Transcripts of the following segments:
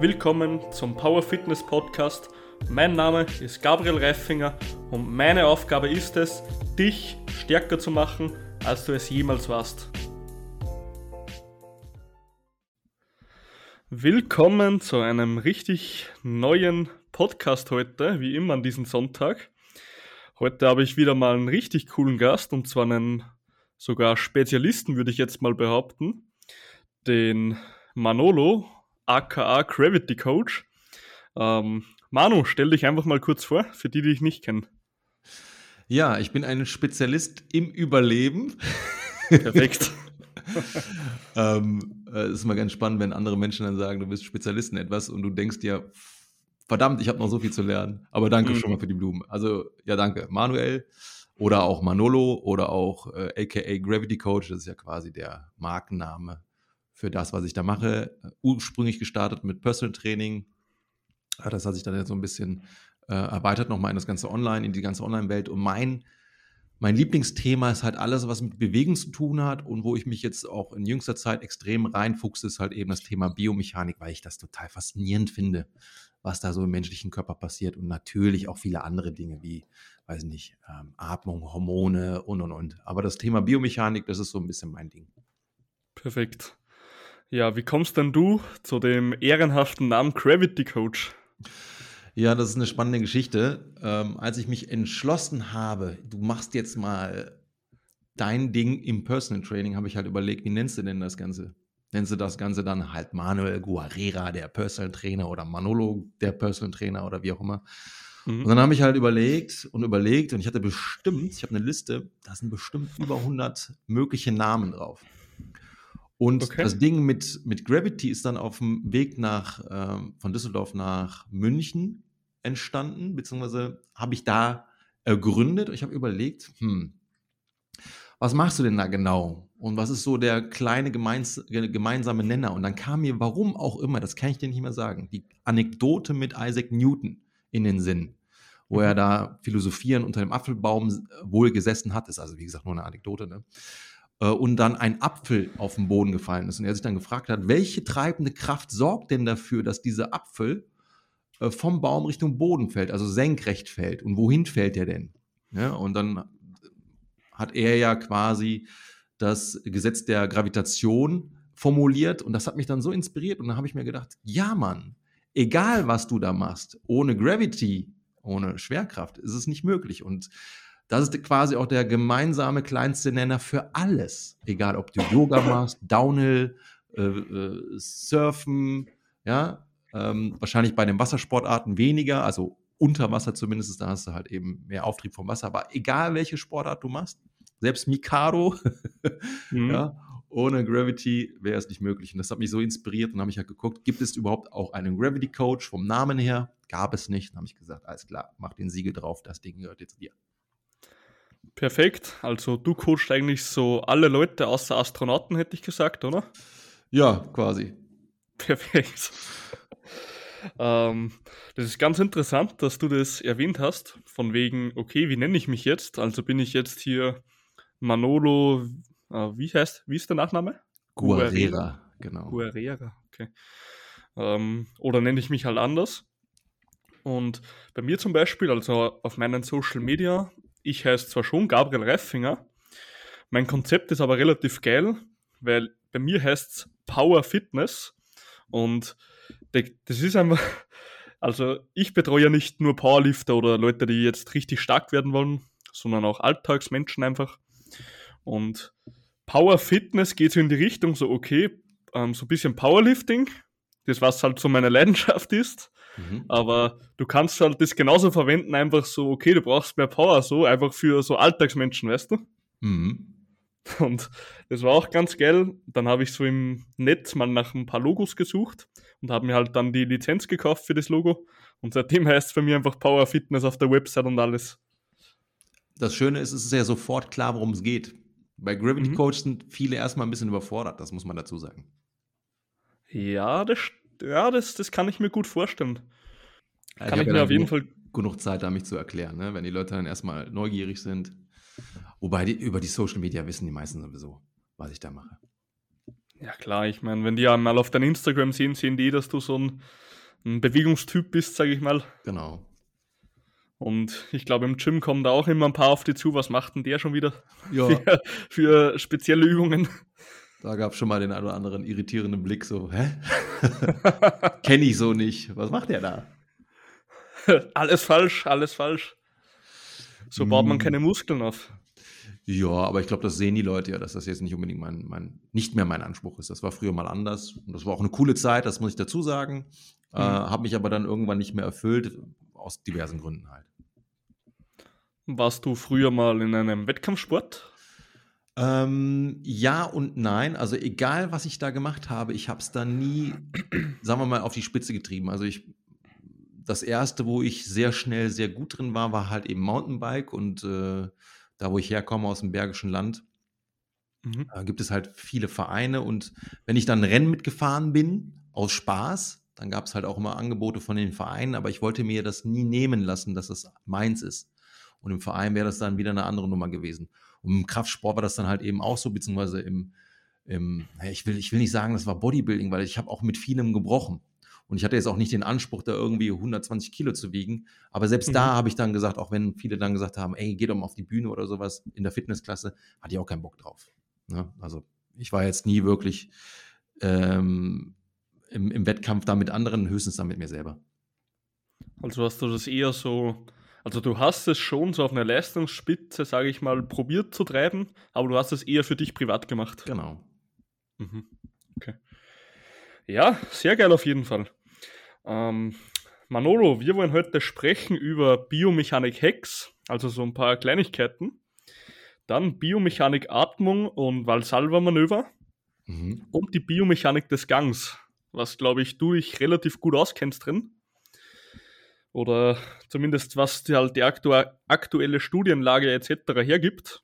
Willkommen zum Power Fitness Podcast. Mein Name ist Gabriel Reifinger und meine Aufgabe ist es, dich stärker zu machen, als du es jemals warst. Willkommen zu einem richtig neuen Podcast heute, wie immer an diesem Sonntag. Heute habe ich wieder mal einen richtig coolen Gast und zwar einen sogar Spezialisten, würde ich jetzt mal behaupten, den Manolo aka Gravity Coach. Ähm, Manu, stell dich einfach mal kurz vor, für die, die dich nicht kennen. Ja, ich bin ein Spezialist im Überleben. Perfekt. ähm, äh, ist immer ganz spannend, wenn andere Menschen dann sagen, du bist Spezialist in etwas und du denkst dir, verdammt, ich habe noch so viel zu lernen. Aber danke mhm. schon mal für die Blumen. Also ja, danke. Manuel oder auch Manolo oder auch äh, aka Gravity Coach, das ist ja quasi der Markenname für das, was ich da mache. Ursprünglich gestartet mit Personal Training. Das hat sich dann jetzt so ein bisschen äh, erweitert nochmal in das ganze Online, in die ganze Online-Welt. Und mein, mein Lieblingsthema ist halt alles, was mit Bewegung zu tun hat und wo ich mich jetzt auch in jüngster Zeit extrem reinfuchse, ist halt eben das Thema Biomechanik, weil ich das total faszinierend finde, was da so im menschlichen Körper passiert und natürlich auch viele andere Dinge wie, weiß nicht, ähm, Atmung, Hormone und und und. Aber das Thema Biomechanik, das ist so ein bisschen mein Ding. Perfekt. Ja, wie kommst denn du zu dem ehrenhaften Namen Gravity Coach? Ja, das ist eine spannende Geschichte. Ähm, als ich mich entschlossen habe, du machst jetzt mal dein Ding im Personal Training, habe ich halt überlegt, wie nennst du denn das Ganze? Nennst du das Ganze dann halt Manuel Guerrera, der Personal Trainer oder Manolo, der Personal Trainer oder wie auch immer? Mhm. Und dann habe ich halt überlegt und überlegt und ich hatte bestimmt, ich habe eine Liste, da sind bestimmt über 100 mögliche Namen drauf. Und okay. das Ding mit, mit Gravity ist dann auf dem Weg nach, ähm, von Düsseldorf nach München entstanden, beziehungsweise habe ich da ergründet. Ich habe überlegt, hm, was machst du denn da genau? Und was ist so der kleine gemeins gemeinsame Nenner? Und dann kam mir, warum auch immer, das kann ich dir nicht mehr sagen, die Anekdote mit Isaac Newton in den Sinn, wo er mhm. da philosophieren unter dem Apfelbaum wohl gesessen hat. Ist also, wie gesagt, nur eine Anekdote, ne? Äh, und dann ein Apfel auf den Boden gefallen ist. Und er sich dann gefragt hat, welche treibende Kraft sorgt denn dafür, dass dieser Apfel äh, vom Baum Richtung Boden fällt, also senkrecht fällt? Und wohin fällt er denn? Ja, und dann hat er ja quasi das Gesetz der Gravitation formuliert und das hat mich dann so inspiriert und dann habe ich mir gedacht, ja Mann, egal was du da machst, ohne Gravity, ohne Schwerkraft ist es nicht möglich. Und das ist quasi auch der gemeinsame kleinste Nenner für alles. Egal, ob du Yoga machst, Downhill, äh, äh, Surfen, ja, ähm, wahrscheinlich bei den Wassersportarten weniger, also unter Wasser zumindest, da hast du halt eben mehr Auftrieb vom Wasser. Aber egal, welche Sportart du machst, selbst Mikado, mhm. ja, ohne Gravity wäre es nicht möglich. Und das hat mich so inspiriert und habe ich halt geguckt, gibt es überhaupt auch einen Gravity Coach vom Namen her? Gab es nicht. Dann habe ich gesagt, alles klar, mach den Siegel drauf, das Ding gehört jetzt dir. Perfekt. Also du coachst eigentlich so alle Leute außer Astronauten, hätte ich gesagt, oder? Ja, quasi. Perfekt. ähm, das ist ganz interessant, dass du das erwähnt hast, von wegen, okay, wie nenne ich mich jetzt? Also bin ich jetzt hier Manolo, äh, wie heißt, wie ist der Nachname? Guerrera, genau. Guerrera, okay. Ähm, oder nenne ich mich halt anders? Und bei mir zum Beispiel, also auf meinen Social Media ich heiße zwar schon Gabriel Reifinger, mein Konzept ist aber relativ geil, weil bei mir heißt es Power Fitness und das ist einfach, also ich betreue ja nicht nur Powerlifter oder Leute, die jetzt richtig stark werden wollen, sondern auch Alltagsmenschen einfach. Und Power Fitness geht so in die Richtung, so okay, ähm, so ein bisschen Powerlifting, das was halt so meine Leidenschaft ist. Mhm. Aber du kannst halt das genauso verwenden, einfach so, okay, du brauchst mehr Power, so einfach für so Alltagsmenschen, weißt du? Mhm. Und das war auch ganz geil. Dann habe ich so im Netz mal nach ein paar Logos gesucht und habe mir halt dann die Lizenz gekauft für das Logo. Und seitdem heißt es bei mir einfach Power Fitness auf der Website und alles. Das Schöne ist, es ist ja sofort klar, worum es geht. Bei Gravity mhm. Coach sind viele erstmal ein bisschen überfordert, das muss man dazu sagen. Ja, das ja, das, das kann ich mir gut vorstellen. Kann ich, ich mir auf jeden Fall. Genug Zeit, da mich zu erklären, ne? wenn die Leute dann erstmal neugierig sind. Wobei die, über die Social Media wissen die meisten sowieso, was ich da mache. Ja klar, ich meine, wenn die einmal auf dein Instagram sehen, sehen die, dass du so ein, ein Bewegungstyp bist, sage ich mal. Genau. Und ich glaube, im Gym kommen da auch immer ein paar auf die zu. Was macht denn der schon wieder Ja, für, für spezielle Übungen? Da gab es schon mal den einen oder anderen irritierenden Blick, so, hä? Kenne ich so nicht. Was macht der da? alles falsch, alles falsch. So baut man Mm. keine Muskeln auf. Ja, aber ich glaube, das sehen die Leute ja, dass das jetzt nicht unbedingt mein, mein, nicht mehr mein Anspruch ist. Das war früher mal anders. Und das war auch eine coole Zeit, das muss ich dazu sagen. Äh, Mhm. Habe mich aber dann irgendwann nicht mehr erfüllt, aus diversen Gründen halt. Warst du früher mal in einem Wettkampfsport? Ähm, ja und nein. Also egal, was ich da gemacht habe, ich habe es da nie, sagen wir mal, auf die Spitze getrieben. Also ich, das erste, wo ich sehr schnell sehr gut drin war, war halt eben Mountainbike und äh, da, wo ich herkomme aus dem Bergischen Land, Mhm. äh, gibt es halt viele Vereine und wenn ich dann Rennen mitgefahren bin, aus Spaß, dann gab es halt auch immer Angebote von den Vereinen, aber ich wollte mir das nie nehmen lassen, dass das meins ist. Und im Verein wäre das dann wieder eine andere Nummer gewesen. Und im Kraftsport war das dann halt eben auch so, beziehungsweise im, im ich, will, ich will nicht sagen, das war Bodybuilding, weil ich habe auch mit vielem gebrochen. Und ich hatte jetzt auch nicht den Anspruch, da irgendwie 120 Kilo zu wiegen. Aber selbst Mhm. da habe ich dann gesagt, auch wenn viele dann gesagt haben, ey, geh doch mal auf die Bühne oder sowas in der Fitnessklasse, hatte ich auch keinen Bock drauf. Ne? Also ich war jetzt nie wirklich ähm, im, im Wettkampf da mit anderen, höchstens dann mit mir selber. Also hast du das eher so, also du hast es schon so auf einer Leistungsspitze, sage ich mal, probiert zu treiben, aber du hast es eher für dich privat gemacht. Genau. Mhm. Okay. Ja, sehr geil auf jeden Fall. Ähm, Manolo, wir wollen heute sprechen über Biomechanik Hacks, also so ein paar Kleinigkeiten. Dann Biomechanik Atmung und Valsalva-Manöver Mhm. und die Biomechanik des Gangs, was glaube ich du dich relativ gut auskennst drin. Oder zumindest was die, halt die aktu aktuelle Studienlage etc. hergibt.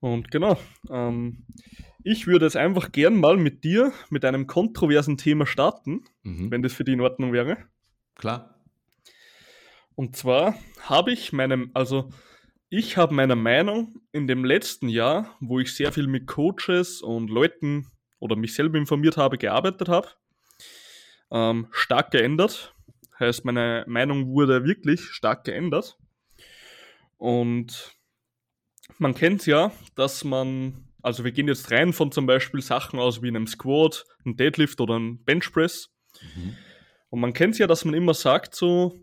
Und genau, ähm, ich würde jetzt einfach gern mal mit dir mit einem kontroversen Thema starten, Mhm. wenn das für dich in Ordnung wäre. Klar. Und zwar habe ich meinem, also ich habe meiner Meinung in dem letzten Jahr, wo ich sehr viel mit Coaches und Leuten oder mich selber informiert habe, gearbeitet habe, ähm, stark geändert. Heißt, meine Meinung wurde wirklich stark geändert. Und man kennt ja, dass man, also wir gehen jetzt rein von zum Beispiel Sachen aus wie einem Squat, einem Deadlift oder einem Benchpress. Mhm. Und man kennt ja, dass man immer sagt so,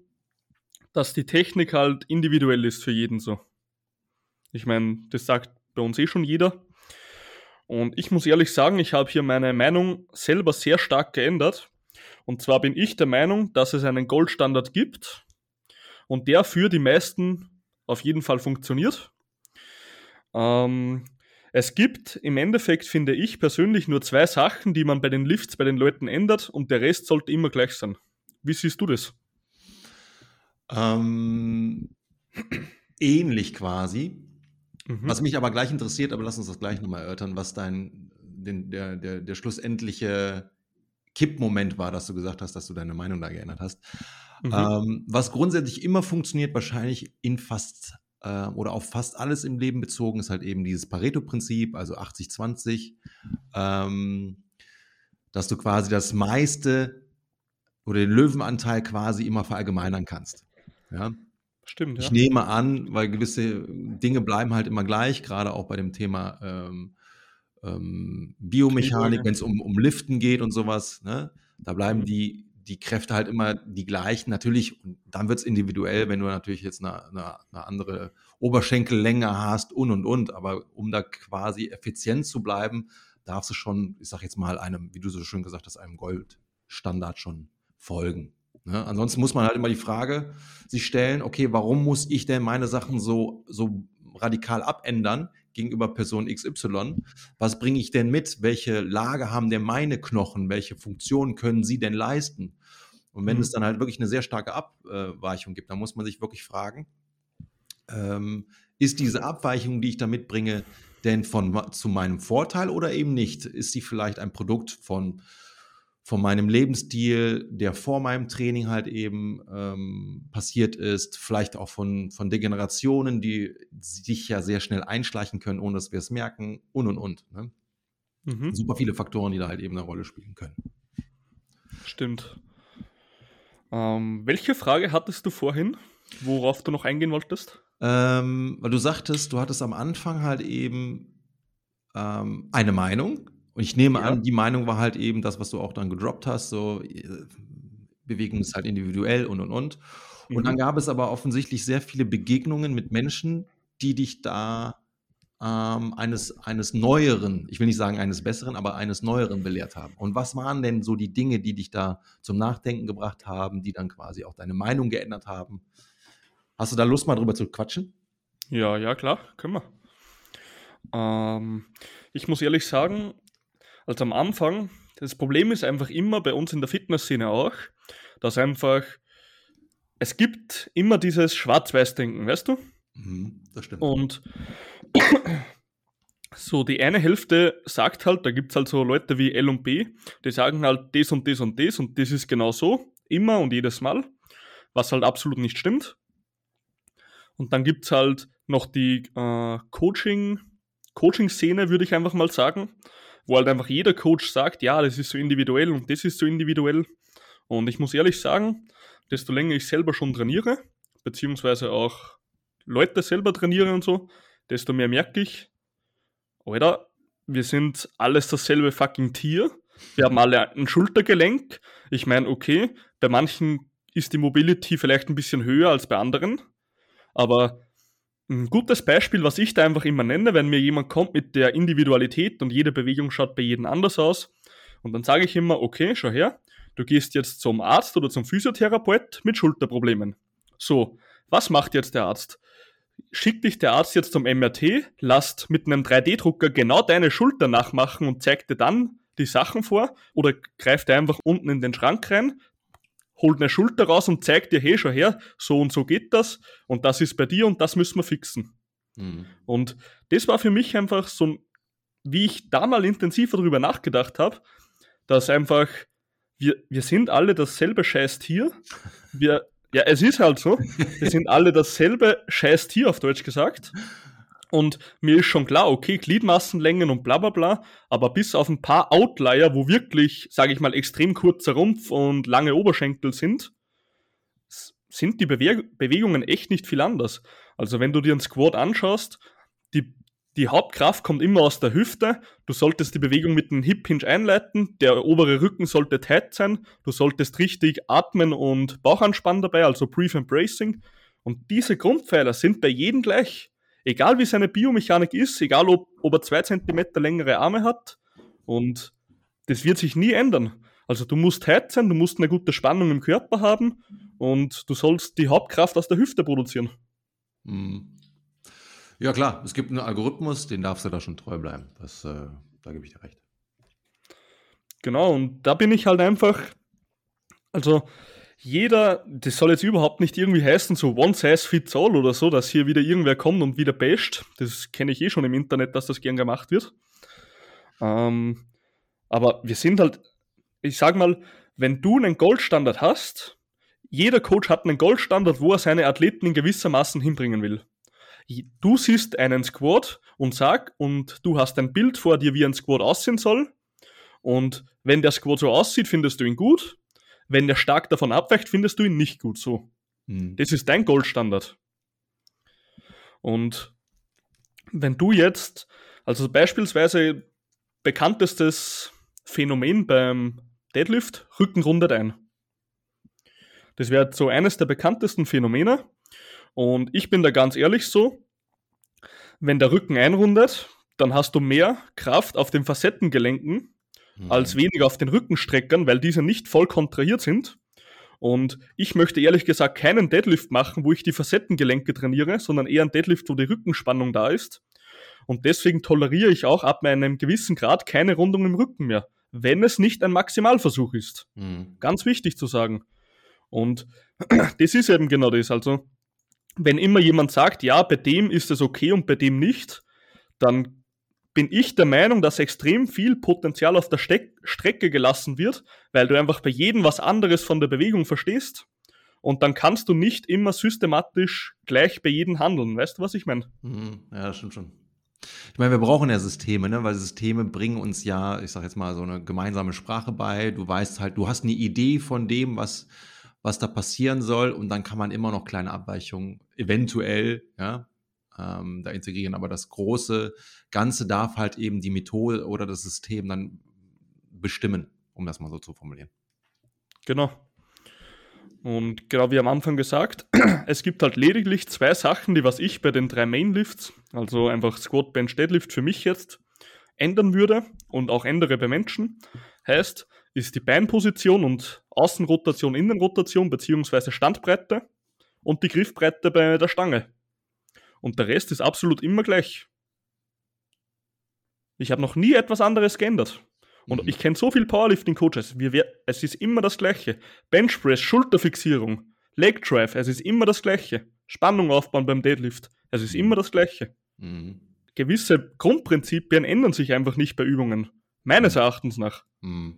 dass die Technik halt individuell ist für jeden so. Ich meine, das sagt bei uns eh schon jeder. Und ich muss ehrlich sagen, ich habe hier meine Meinung selber sehr stark geändert. Und zwar bin ich der Meinung, dass es einen Goldstandard gibt und der für die meisten auf jeden Fall funktioniert. Ähm, es gibt im Endeffekt, finde ich persönlich, nur zwei Sachen, die man bei den Lifts bei den Leuten ändert und der Rest sollte immer gleich sein. Wie siehst du das? Ähm, ähnlich quasi. Mhm. Was mich aber gleich interessiert, aber lass uns das gleich nochmal erörtern, was dein, den, der, der, der schlussendliche Kippmoment war, dass du gesagt hast, dass du deine Meinung da geändert hast. Mhm. Ähm, was grundsätzlich immer funktioniert, wahrscheinlich in fast äh, oder auf fast alles im Leben bezogen, ist halt eben dieses Pareto-Prinzip, also 80-20, ähm, dass du quasi das meiste oder den Löwenanteil quasi immer verallgemeinern kannst. Ja? Stimmt, ja. Ich nehme an, weil gewisse Dinge bleiben halt immer gleich, gerade auch bei dem Thema ähm, ähm, Biomechanik, wenn es um, um Liften geht und sowas. Ne? Da bleiben Mhm. die, die Kräfte halt immer die gleichen. Natürlich, und dann wird es individuell, wenn du natürlich jetzt eine, eine, eine andere Oberschenkellänge hast und und und. Aber um da quasi effizient zu bleiben, darfst du schon, ich sag jetzt mal, einem, wie du so schön gesagt hast, einem Goldstandard schon folgen. Ne? Ansonsten muss man halt immer die Frage sich stellen, okay, warum muss ich denn meine Sachen so, so radikal abändern gegenüber Person XY? Was bringe ich denn mit? Welche Lage haben denn meine Knochen? Welche Funktionen können sie denn leisten? Und wenn Mhm. es dann halt wirklich eine sehr starke Abweichung gibt, dann muss man sich wirklich fragen, ähm, ist diese Abweichung, die ich da mitbringe, denn von, zu meinem Vorteil oder eben nicht? Ist sie vielleicht ein Produkt von, von meinem Lebensstil, der vor meinem Training halt eben ähm, passiert ist, vielleicht auch von, von Degenerationen, die sich ja sehr schnell einschleichen können, ohne dass wir es merken, und und und. Ne? Mhm. Super viele Faktoren, die da halt eben eine Rolle spielen können. Stimmt. Ähm, welche Frage hattest du vorhin, worauf du noch eingehen wolltest? Ähm, weil du sagtest, du hattest am Anfang halt eben ähm, eine Meinung. Und ich nehme ja. an, die Meinung war halt eben das, was du auch dann gedroppt hast, so äh, Bewegung ist halt individuell und und und. Und mhm. dann gab es aber offensichtlich sehr viele Begegnungen mit Menschen, die dich da ähm, eines, eines Neueren, ich will nicht sagen eines Besseren, aber eines Neueren belehrt haben. Und was waren denn so die Dinge, die dich da zum Nachdenken gebracht haben, die dann quasi auch deine Meinung geändert haben? Hast du da Lust, mal drüber zu quatschen? Ja, ja, klar, können wir. Ähm, ich muss ehrlich sagen, also am Anfang, das Problem ist einfach immer bei uns in der Fitnessszene auch, dass einfach, es gibt immer dieses Schwarz-Weiß-Denken, weißt du? Mhm, das stimmt. Und so die eine Hälfte sagt halt, da gibt es halt so Leute wie L und B, die sagen halt das und das und das und das ist genau so, immer und jedes Mal, was halt absolut nicht stimmt. Und dann gibt es halt noch die äh, Coaching, Coaching-Szene, würde ich einfach mal sagen, wo halt einfach jeder Coach sagt, ja, das ist so individuell und das ist so individuell. Und ich muss ehrlich sagen, desto länger ich selber schon trainiere, beziehungsweise auch Leute selber trainiere und so, desto mehr merke ich, Alter, wir sind alles dasselbe fucking Tier. Wir haben alle ein Schultergelenk. Ich meine, okay, bei manchen ist die Mobility vielleicht ein bisschen höher als bei anderen. Aber ein gutes Beispiel, was ich da einfach immer nenne, wenn mir jemand kommt mit der Individualität und jede Bewegung schaut bei jedem anders aus. Und dann sage ich immer, okay, schau her, du gehst jetzt zum Arzt oder zum Physiotherapeut mit Schulterproblemen. So, was macht jetzt der Arzt? schickt dich der Arzt jetzt zum MRT, lasst mit einem 3D-Drucker genau deine Schulter nachmachen und zeigt dir dann die Sachen vor oder greift einfach unten in den Schrank rein, holt eine Schulter raus und zeigt dir, hey, schau her, so und so geht das und das ist bei dir und das müssen wir fixen. Mhm. Und das war für mich einfach so, wie ich da mal intensiver darüber nachgedacht habe, dass einfach, wir, wir sind alle dasselbe scheiß Tier, wir ja, es ist halt so. Wir sind alle dasselbe scheiß Tier, auf Deutsch gesagt. Und mir ist schon klar, okay, Gliedmassenlängen und bla bla bla, aber bis auf ein paar Outlier, wo wirklich, sage ich mal, extrem kurzer Rumpf und lange Oberschenkel sind, sind die Bewe Bewegungen echt nicht viel anders. Also wenn du dir einen Squat anschaust, die die Hauptkraft kommt immer aus der Hüfte. Du solltest die Bewegung mit einem Hip Hinge einleiten. Der obere Rücken sollte tight sein. Du solltest richtig atmen und Bauchanspannen dabei, also Brief and Bracing. Und diese Grundpfeiler sind bei jedem gleich. Egal wie seine Biomechanik ist, egal ob, ob er zwei Zentimeter längere Arme hat. Und das wird sich nie ändern. Also du musst tight sein, du musst eine gute Spannung im Körper haben und du sollst die Hauptkraft aus der Hüfte produzieren. Mhm. Ja, klar, es gibt einen Algorithmus, den darfst du da schon treu bleiben. Das, äh, da gebe ich dir recht. Genau, und da bin ich halt einfach, also jeder, das soll jetzt überhaupt nicht irgendwie heißen, so one size fits all oder so, dass hier wieder irgendwer kommt und wieder basht. Das kenne ich eh schon im Internet, dass das gern gemacht wird. Ähm, aber wir sind halt, ich sag mal, wenn du einen Goldstandard hast, jeder Coach hat einen Goldstandard, wo er seine Athleten in gewissermaßen hinbringen will du siehst einen Squad und sag, und du hast ein Bild vor dir, wie ein Squad aussehen soll. Und wenn der Squad so aussieht, findest du ihn gut. Wenn der stark davon abweicht, findest du ihn nicht gut so. Hm. Das ist dein Goldstandard. Und wenn du jetzt, also beispielsweise bekanntestes Phänomen beim Deadlift, Rücken rundet ein. Das wäre so eines der bekanntesten Phänomene. Und ich bin da ganz ehrlich so, wenn der Rücken einrundet, dann hast du mehr Kraft auf den Facettengelenken mhm. als weniger auf den Rückenstreckern, weil diese nicht voll kontrahiert sind. Und ich möchte ehrlich gesagt keinen Deadlift machen, wo ich die Facettengelenke trainiere, sondern eher einen Deadlift, wo die Rückenspannung da ist. Und deswegen toleriere ich auch ab einem gewissen Grad keine Rundung im Rücken mehr, wenn es nicht ein Maximalversuch ist. Mhm. Ganz wichtig zu sagen. Und das ist eben genau das. Also wenn immer jemand sagt, ja, bei dem ist es okay und bei dem nicht, dann bin ich der Meinung, dass extrem viel Potenzial auf der Ste Strecke gelassen wird, weil du einfach bei jedem was anderes von der Bewegung verstehst. Und dann kannst du nicht immer systematisch gleich bei jedem handeln. Weißt du, was ich meine? Mhm. Ja, stimmt schon. Ich meine, wir brauchen ja Systeme, ne? weil Systeme bringen uns ja, ich sag jetzt mal, so eine gemeinsame Sprache bei. Du weißt halt, du hast eine Idee von dem, was, was da passieren soll und dann kann man immer noch kleine Abweichungen eventuell, ja, ähm, da integrieren. Aber das große Ganze darf halt eben die Methode oder das System dann bestimmen, um das mal so zu formulieren. Genau. Und genau wie am Anfang gesagt, es gibt halt lediglich zwei Sachen, die was ich bei den drei Mainlifts, also einfach Squat, Bench, Deadlift für mich jetzt ändern würde und auch ändere bei Menschen. Heißt, ist die Beinposition und Außenrotation, Innenrotation beziehungsweise Standbreite und die Griffbreite bei der Stange. Und der Rest ist absolut immer gleich. Ich habe noch nie etwas anderes geändert. Und mhm. ich kenne so viele Powerlifting-Coaches. Es ist immer das Gleiche. Benchpress, Schulterfixierung, Leg Drive, es ist immer das Gleiche. Spannung aufbauen beim Deadlift, es ist immer das Gleiche. Mhm. Gewisse Grundprinzipien ändern sich einfach nicht bei Übungen. Meines mhm. Erachtens nach. Mhm.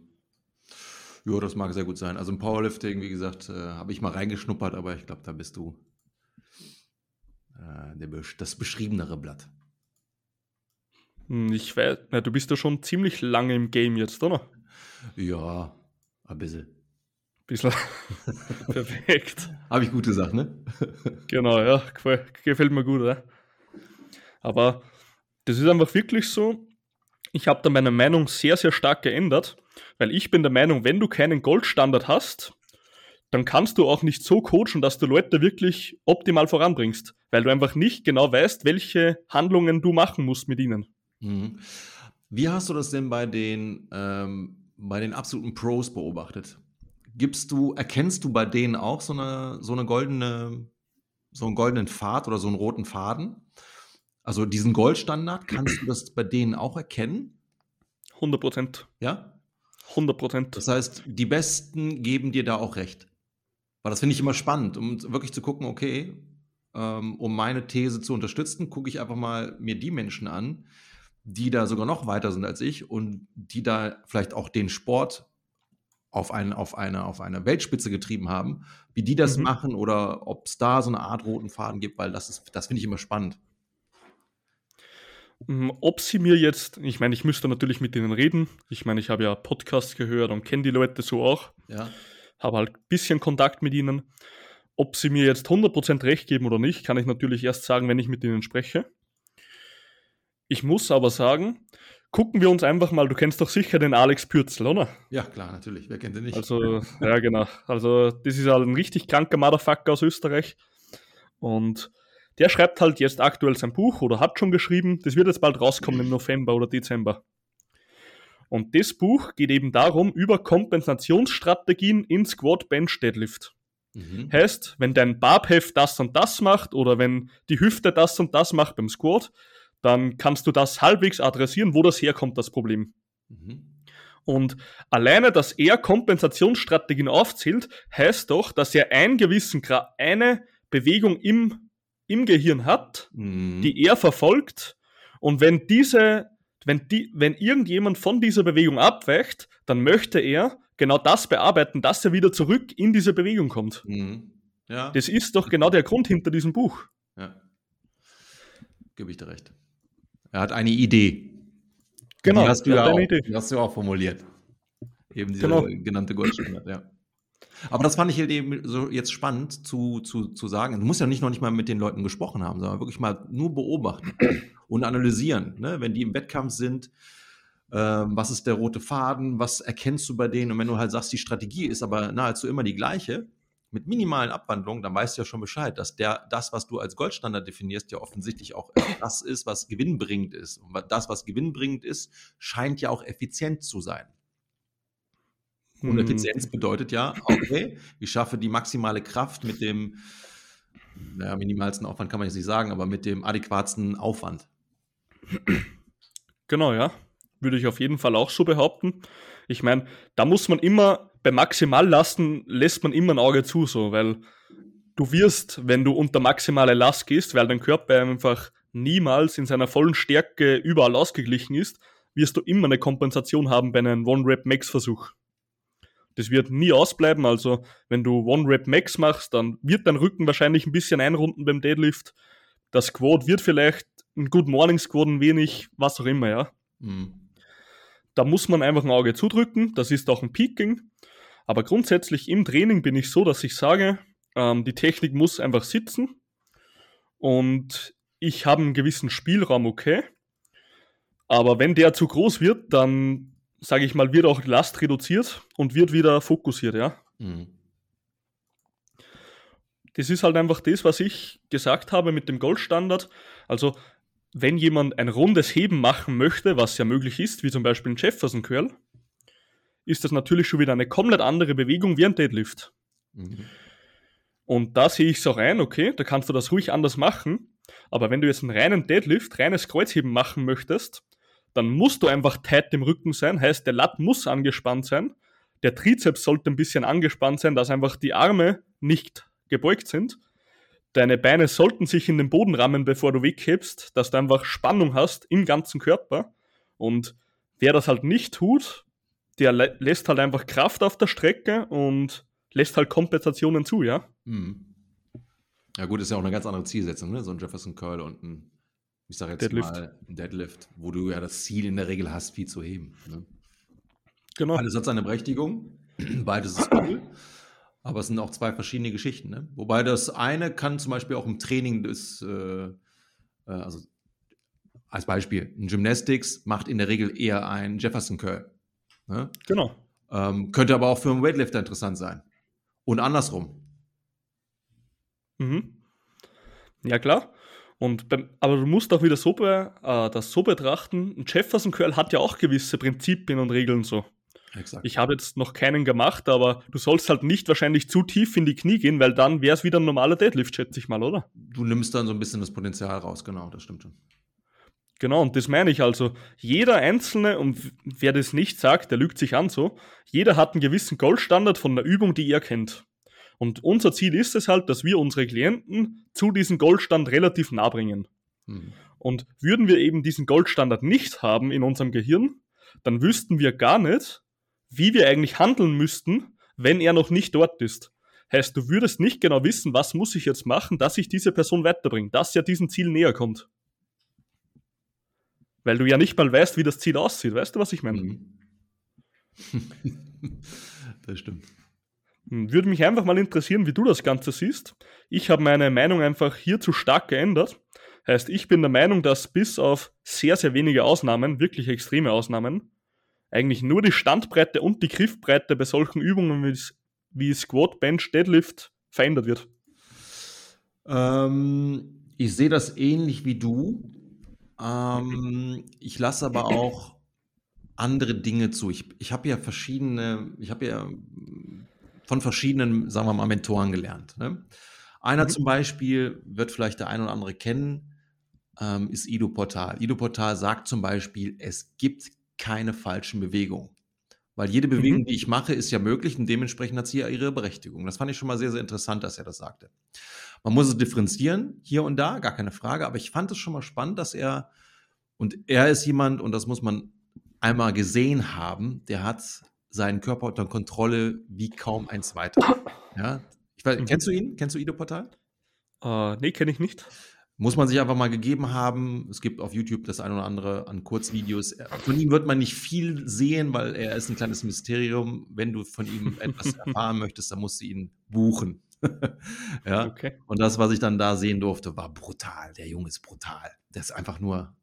Ja, das mag sehr gut sein. Also im Powerlifting, wie gesagt, äh, habe ich mal reingeschnuppert, aber ich glaube, da bist du äh, das beschriebenere Blatt. Hm, ich weiß, na, du bist ja schon ziemlich lange im Game jetzt, oder? Ja, ein bisschen. Bisschen. Perfekt. Habe ich gute Sachen, ne? genau, ja, gefällt mir gut, oder? Aber das ist einfach wirklich so. Ich habe da meine Meinung sehr, sehr stark geändert, weil ich bin der Meinung, wenn du keinen Goldstandard hast, dann kannst du auch nicht so coachen, dass du Leute wirklich optimal voranbringst, weil du einfach nicht genau weißt, welche Handlungen du machen musst mit ihnen. Mhm. Wie hast du das denn bei den, ähm, bei den absoluten Pros beobachtet? Gibst du, erkennst du bei denen auch so eine, so eine goldene, so einen goldenen Pfad oder so einen roten Faden? Also diesen Goldstandard, kannst du das bei denen auch erkennen? 100 Prozent. Ja? 100 Prozent. Das heißt, die Besten geben dir da auch recht. Weil das finde ich immer spannend, um wirklich zu gucken, okay, ähm, um meine These zu unterstützen, gucke ich einfach mal mir die Menschen an, die da sogar noch weiter sind als ich und die da vielleicht auch den Sport auf, ein, auf, eine, auf eine Weltspitze getrieben haben, wie die das mhm. machen oder ob es da so eine Art roten Faden gibt, weil das ist, das finde ich immer spannend. Mm, ob sie mir jetzt, ich meine, ich müsste natürlich mit denen reden. Ich meine, ich habe ja Podcasts gehört und kenne die Leute so auch. Ja. Habe halt ein bisschen Kontakt mit ihnen. Ob sie mir jetzt 100% recht geben oder nicht, kann ich natürlich erst sagen, wenn ich mit ihnen spreche. Ich muss aber sagen, gucken wir uns einfach mal, du kennst doch sicher den Alex Pürzel, oder? Ja, klar, natürlich. Wer kennt den nicht? Also, ja, genau. Also, das ist halt ein richtig kranker Motherfucker aus Österreich. Und der schreibt halt jetzt aktuell sein Buch oder hat schon geschrieben. Das wird jetzt bald rauskommen im November oder Dezember. Und das Buch geht eben darum, über Kompensationsstrategien in Squat Bench Deadlift. Mhm. Heißt, wenn dein Barbheft das und das macht oder wenn die Hüfte das und das macht beim Squat, dann kannst du das halbwegs adressieren, wo das herkommt, das Problem. Mhm. Und alleine, dass er Kompensationsstrategien aufzählt, heißt doch, dass er einen gewissen Gra eine Bewegung im, im Gehirn hat, mhm. die er verfolgt. Und wenn diese, wenn die, wenn irgendjemand von dieser Bewegung abweicht, dann möchte er genau das bearbeiten, dass er wieder zurück in diese Bewegung kommt. Mhm. Ja. Das ist doch genau der Grund hinter diesem Buch. Ja. Gebe ich dir recht. Er hat eine Idee. Genau. Die hast du ja auch, hast du auch formuliert. Eben diese genau. genannte Goldstandard, ja. Aber das fand ich halt eben so jetzt spannend zu, zu, zu sagen. Du musst ja nicht noch nicht mal mit den Leuten gesprochen haben, sondern wirklich mal nur beobachten und analysieren. Ne? Wenn die im Wettkampf sind, ähm, was ist der rote Faden, was erkennst du bei denen? Und wenn du halt sagst, die Strategie ist aber nahezu immer die gleiche, mit minimalen Abwandlungen, dann weißt du ja schon Bescheid, dass der, das, was du als Goldstandard definierst, ja offensichtlich auch das ist, was gewinnbringend ist. Und das, was gewinnbringend ist, scheint ja auch effizient zu sein. Und hm. Effizienz bedeutet ja, okay, ich schaffe die maximale Kraft mit dem, naja, minimalsten Aufwand kann man jetzt nicht sagen, aber mit dem adäquatsten Aufwand. Genau, ja. Würde ich auf jeden Fall auch so behaupten. Ich meine, da muss man immer bei Maximallasten lässt man immer ein Auge zu, so, weil du wirst, wenn du unter maximale Last gehst, weil dein Körper einfach niemals in seiner vollen Stärke überall ausgeglichen ist, wirst du immer eine Kompensation haben bei einem One-Rep-Max-Versuch. Das wird nie ausbleiben, also wenn du One-Rep-Max machst, dann wird dein Rücken wahrscheinlich ein bisschen einrunden beim Deadlift. Das Quad wird vielleicht ein Good Morning Squad ein wenig, was auch immer, ja. Mhm. Da muss man einfach ein Auge zudrücken, das ist auch ein Peaking. Aber grundsätzlich im Training bin ich so, dass ich sage, ähm, die Technik muss einfach sitzen und ich habe einen gewissen Spielraum, okay. Aber wenn der zu groß wird, dann sage ich mal, wird auch Last reduziert und wird wieder fokussiert, ja. Mhm. Das ist halt einfach das, was ich gesagt habe mit dem Goldstandard. Also, wenn jemand ein rundes Heben machen möchte, was ja möglich ist, wie zum Beispiel ein Jefferson Curl, ist das natürlich schon wieder eine komplett andere Bewegung wie ein Deadlift. Mhm. Und da sehe ich es auch ein, okay, da kannst du das ruhig anders machen. Aber wenn du jetzt einen reinen Deadlift, reines Kreuzheben machen möchtest, dann musst du einfach tight im Rücken sein, heißt der Lat muss angespannt sein, der Trizeps sollte ein bisschen angespannt sein, dass einfach die Arme nicht gebeugt sind. Deine Beine sollten sich in den Boden rammen, bevor du weghebst, dass du einfach Spannung hast im ganzen Körper. Und wer das halt nicht tut, der lässt halt einfach Kraft auf der Strecke und lässt halt Kompensationen zu, ja. Hm. Ja gut, ist ja auch eine ganz andere Zielsetzung, ne? So ein Jefferson Curl und ein ich sage jetzt Deadlift. mal Deadlift, wo du ja das Ziel in der Regel hast, viel zu heben. Ne? Genau. Beides hat seine Berechtigung, beides ist cool, aber es sind auch zwei verschiedene Geschichten. Ne? Wobei das eine kann zum Beispiel auch im Training des, äh, äh, also als Beispiel, ein Gymnastics macht in der Regel eher ein Jefferson Curl. Ne? Genau. Ähm, könnte aber auch für einen Weightlifter interessant sein. Und andersrum. Mhm. Ja, klar. Und beim, aber du musst auch wieder so be, äh, das so betrachten, ein Jefferson Curl hat ja auch gewisse Prinzipien und Regeln so. Exakt. Ich habe jetzt noch keinen gemacht, aber du sollst halt nicht wahrscheinlich zu tief in die Knie gehen, weil dann wäre es wieder ein normaler Deadlift, schätze ich mal, oder? Du nimmst dann so ein bisschen das Potenzial raus, genau, das stimmt schon. Genau, und das meine ich also. Jeder Einzelne, und wer das nicht sagt, der lügt sich an so, jeder hat einen gewissen Goldstandard von der Übung, die er kennt. Und unser Ziel ist es halt, dass wir unsere Klienten zu diesem Goldstand relativ nah bringen. Mhm. Und würden wir eben diesen Goldstandard nicht haben in unserem Gehirn, dann wüssten wir gar nicht, wie wir eigentlich handeln müssten, wenn er noch nicht dort ist. Heißt, du würdest nicht genau wissen, was muss ich jetzt machen, dass ich diese Person weiterbringe, dass er diesem Ziel näher kommt. Weil du ja nicht mal weißt, wie das Ziel aussieht. Weißt du, was ich meine? Mhm. das stimmt. Hm, würde mich einfach mal interessieren, wie du das Ganze siehst. Ich habe meine Meinung einfach hierzu stark geändert. Heißt, ich bin der Meinung, dass bis auf sehr, sehr wenige Ausnahmen, wirklich extreme Ausnahmen, eigentlich nur die Standbreite und die Griffbreite bei solchen Übungen wie, wie Squat, Bench, Deadlift verändert wird. Ähm, ich sehe das ähnlich wie du. Ähm, ich lasse aber auch andere Dinge zu. Ich, ich habe ja verschiedene, ich habe ja von verschiedenen, sagen wir mal, Mentoren gelernt. Ne? Einer mhm. zum Beispiel wird vielleicht der ein oder andere kennen, ähm, ist Ido Portal. Ido Portal sagt zum Beispiel, es gibt keine falschen Bewegungen. Weil jede Bewegung, mhm. die ich mache, ist ja möglich und dementsprechend hat sie ja ihre Berechtigung. Das fand ich schon mal sehr, sehr interessant, dass er das sagte. Man muss es differenzieren, hier und da, gar keine Frage, aber ich fand es schon mal spannend, dass er, und er ist jemand, und das muss man einmal gesehen haben, der hat seinen Körper unter Kontrolle wie kaum ein zweiter. Ja? Ich weiß, mhm. Kennst du ihn? Kennst du Ido Portal? Uh, nee, kenne ich nicht. Muss man sich einfach mal gegeben haben. Es gibt auf YouTube das eine oder andere an Kurzvideos. Von ihm wird man nicht viel sehen, weil er ist ein kleines Mysterium. Wenn du von ihm etwas erfahren möchtest, dann musst du ihn buchen. ja. Okay. Und das, was ich dann da sehen durfte, war brutal. Der Junge ist brutal. Der ist einfach nur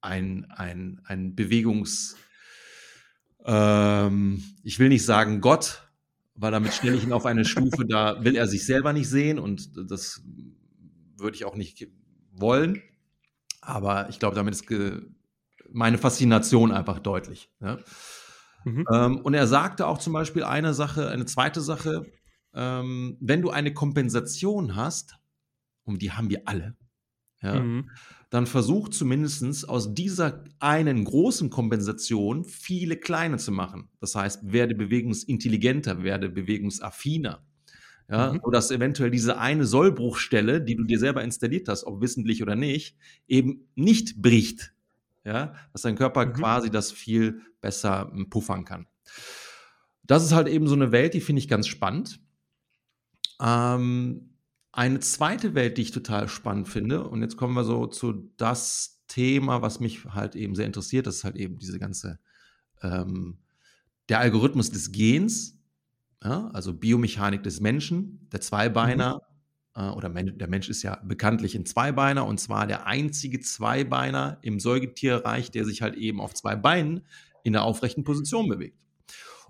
ein, ein, ein Bewegungs- ähm, ich will nicht sagen Gott, weil damit stelle ich ihn auf eine Stufe, da will er sich selber nicht sehen und das würde ich auch nicht wollen. Aber ich glaube, damit ist meine Faszination einfach deutlich. Ja? Mhm. Ähm, und er sagte auch zum Beispiel eine Sache, eine zweite Sache, ähm, wenn du eine Kompensation hast, und die haben wir alle, ja, mhm dann versucht zumindest aus dieser einen großen Kompensation viele kleine zu machen. Das heißt, werde bewegungsintelligenter, werde bewegungsaffiner. Ja, mhm. dass eventuell diese eine Sollbruchstelle, die du dir selber installiert hast, ob wissentlich oder nicht, eben nicht bricht. Ja, dass dein Körper mhm. quasi das viel besser hm, puffern kann. Das ist halt eben so eine Welt, die finde ich ganz spannend. Ähm, eine zweite Welt, die ich total spannend finde, und jetzt kommen wir so zu das, Thema, was mich halt eben sehr interessiert, das ist halt eben diese ganze, ähm, der Algorithmus des Gens, ja, also Biomechanik des Menschen, der Zweibeiner, mhm. äh, oder Men der Mensch ist ja bekanntlich ein Zweibeiner und zwar der einzige Zweibeiner im Säugetierreich, der sich halt eben auf zwei Beinen in der aufrechten Position bewegt.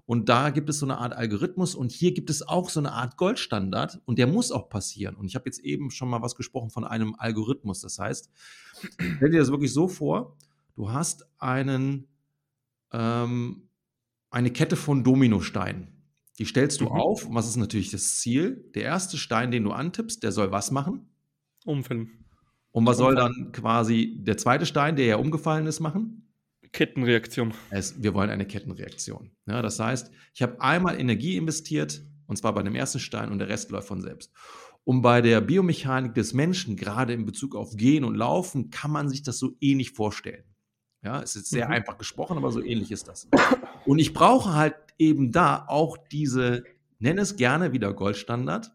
Und da gibt es so eine Art Algorithmus und hier gibt es auch so eine Art Goldstandard und der muss auch passieren. Und ich habe jetzt eben schon mal was gesprochen von einem Algorithmus. Das heißt, stell dir das wirklich so vor, du hast einen, ähm, eine Kette von Dominosteinen. Die stellst du mhm. auf. Und was ist natürlich das Ziel? Der erste Stein, den du antippst, der soll was machen? Umfallen. Und was soll dann quasi der zweite Stein, der ja umgefallen ist, machen? Kettenreaktion. Es, wir wollen eine Kettenreaktion. Ja, das heißt, ich habe einmal Energie investiert, und zwar bei dem ersten Stein, und der Rest läuft von selbst. Und bei der Biomechanik des Menschen, gerade in Bezug auf Gehen und Laufen, kann man sich das so ähnlich vorstellen. Ja, es ist sehr mhm. einfach gesprochen, aber so ähnlich ist das. Und ich brauche halt eben da auch diese, nenne es gerne wieder Goldstandard,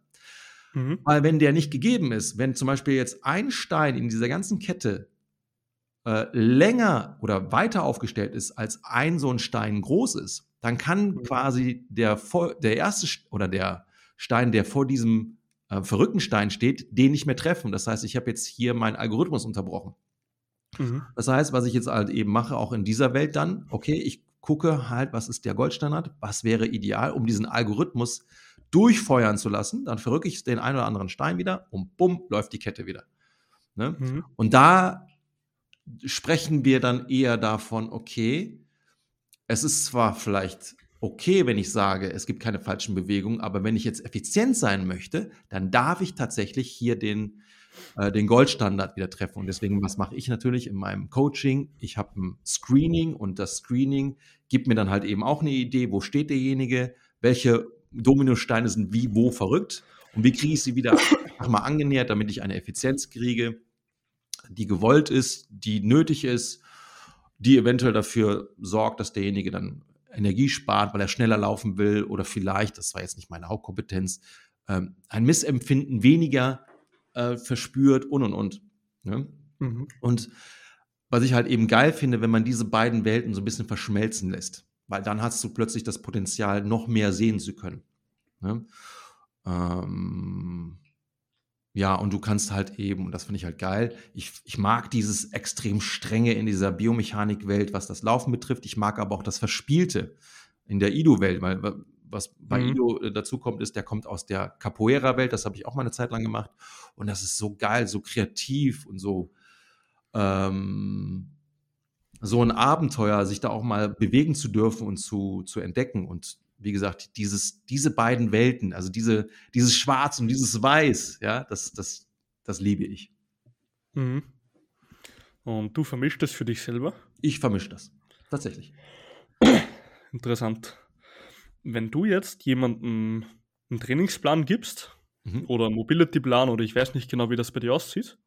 mhm. weil wenn der nicht gegeben ist, wenn zum Beispiel jetzt ein Stein in dieser ganzen Kette äh, länger oder weiter aufgestellt ist, als ein so ein Stein groß ist, dann kann mhm. quasi der, der erste oder der Stein, der vor diesem äh, verrückten Stein steht, den nicht mehr treffen. Das heißt, ich habe jetzt hier meinen Algorithmus unterbrochen. Mhm. Das heißt, was ich jetzt halt eben mache, auch in dieser Welt dann, okay, ich gucke halt, was ist der Goldstandard, was wäre ideal, um diesen Algorithmus durchfeuern zu lassen. Dann verrücke ich den einen oder anderen Stein wieder und bumm, läuft die Kette wieder. Ne? Mhm. Und da sprechen wir dann eher davon, okay, es ist zwar vielleicht okay, wenn ich sage, es gibt keine falschen Bewegungen, aber wenn ich jetzt effizient sein möchte, dann darf ich tatsächlich hier den, äh, den Goldstandard wieder treffen. Und deswegen, was mache ich natürlich in meinem Coaching? Ich habe ein Screening und das Screening gibt mir dann halt eben auch eine Idee, wo steht derjenige, welche Dominosteine sind wie, wo verrückt und wie kriege ich sie wieder mal angenähert, damit ich eine Effizienz kriege die gewollt ist, die nötig ist, die eventuell dafür sorgt, dass derjenige dann Energie spart, weil er schneller laufen will oder vielleicht, das war jetzt nicht meine Hauptkompetenz, ähm, ein Missempfinden weniger äh, verspürt und und und. Ne? Mhm. Und was ich halt eben geil finde, wenn man diese beiden Welten so ein bisschen verschmelzen lässt, weil dann hast du plötzlich das Potenzial, noch mehr sehen zu können. Ne? Ähm, ja, und du kannst halt eben, und das finde ich halt geil, ich, ich mag dieses extrem strenge in dieser Biomechanik-Welt, was das Laufen betrifft. Ich mag aber auch das Verspielte in der Ido-Welt, weil was bei mhm. Ido äh, dazu kommt, ist, der kommt aus der Capoeira-Welt, das habe ich auch mal eine Zeit lang gemacht. Und das ist so geil, so kreativ und so, ähm, so ein Abenteuer, sich da auch mal bewegen zu dürfen und zu, zu entdecken. Und wie gesagt, dieses, diese beiden Welten, also diese, dieses Schwarz und dieses Weiß, ja, das, das, das liebe ich. Mhm. Und du vermischst das für dich selber? Ich vermische das, tatsächlich. Interessant. Wenn du jetzt jemandem einen Trainingsplan gibst mhm. oder einen Mobility-Plan oder ich weiß nicht genau, wie das bei dir aussieht,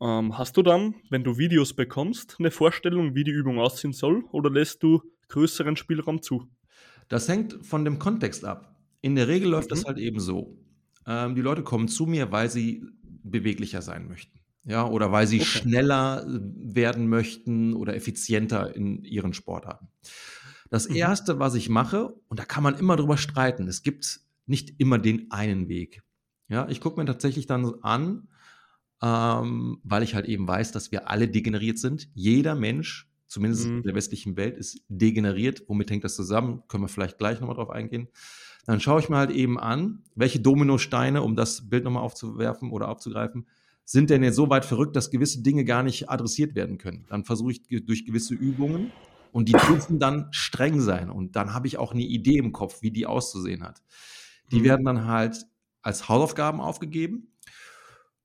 ähm, hast du dann, wenn du Videos bekommst, eine Vorstellung, wie die Übung aussehen soll oder lässt du größeren Spielraum zu? Das hängt von dem Kontext ab. In der Regel läuft mhm. das halt eben so. Ähm, die Leute kommen zu mir, weil sie beweglicher sein möchten. Ja, oder weil sie okay. schneller äh, werden möchten oder effizienter in ihren Sportarten. Das mhm. erste, was ich mache, und da kann man immer drüber streiten, es gibt nicht immer den einen Weg. Ja, ich gucke mir tatsächlich dann an, ähm, weil ich halt eben weiß, dass wir alle degeneriert sind. Jeder Mensch zumindest mhm. in der westlichen Welt, ist degeneriert. Womit hängt das zusammen? Können wir vielleicht gleich nochmal drauf eingehen. Dann schaue ich mir halt eben an, welche Dominosteine, um das Bild nochmal aufzuwerfen oder aufzugreifen, sind denn jetzt so weit verrückt, dass gewisse Dinge gar nicht adressiert werden können. Dann versuche ich durch gewisse Übungen und die dürfen dann streng sein. Und dann habe ich auch eine Idee im Kopf, wie die auszusehen hat. Die mhm. werden dann halt als Hausaufgaben aufgegeben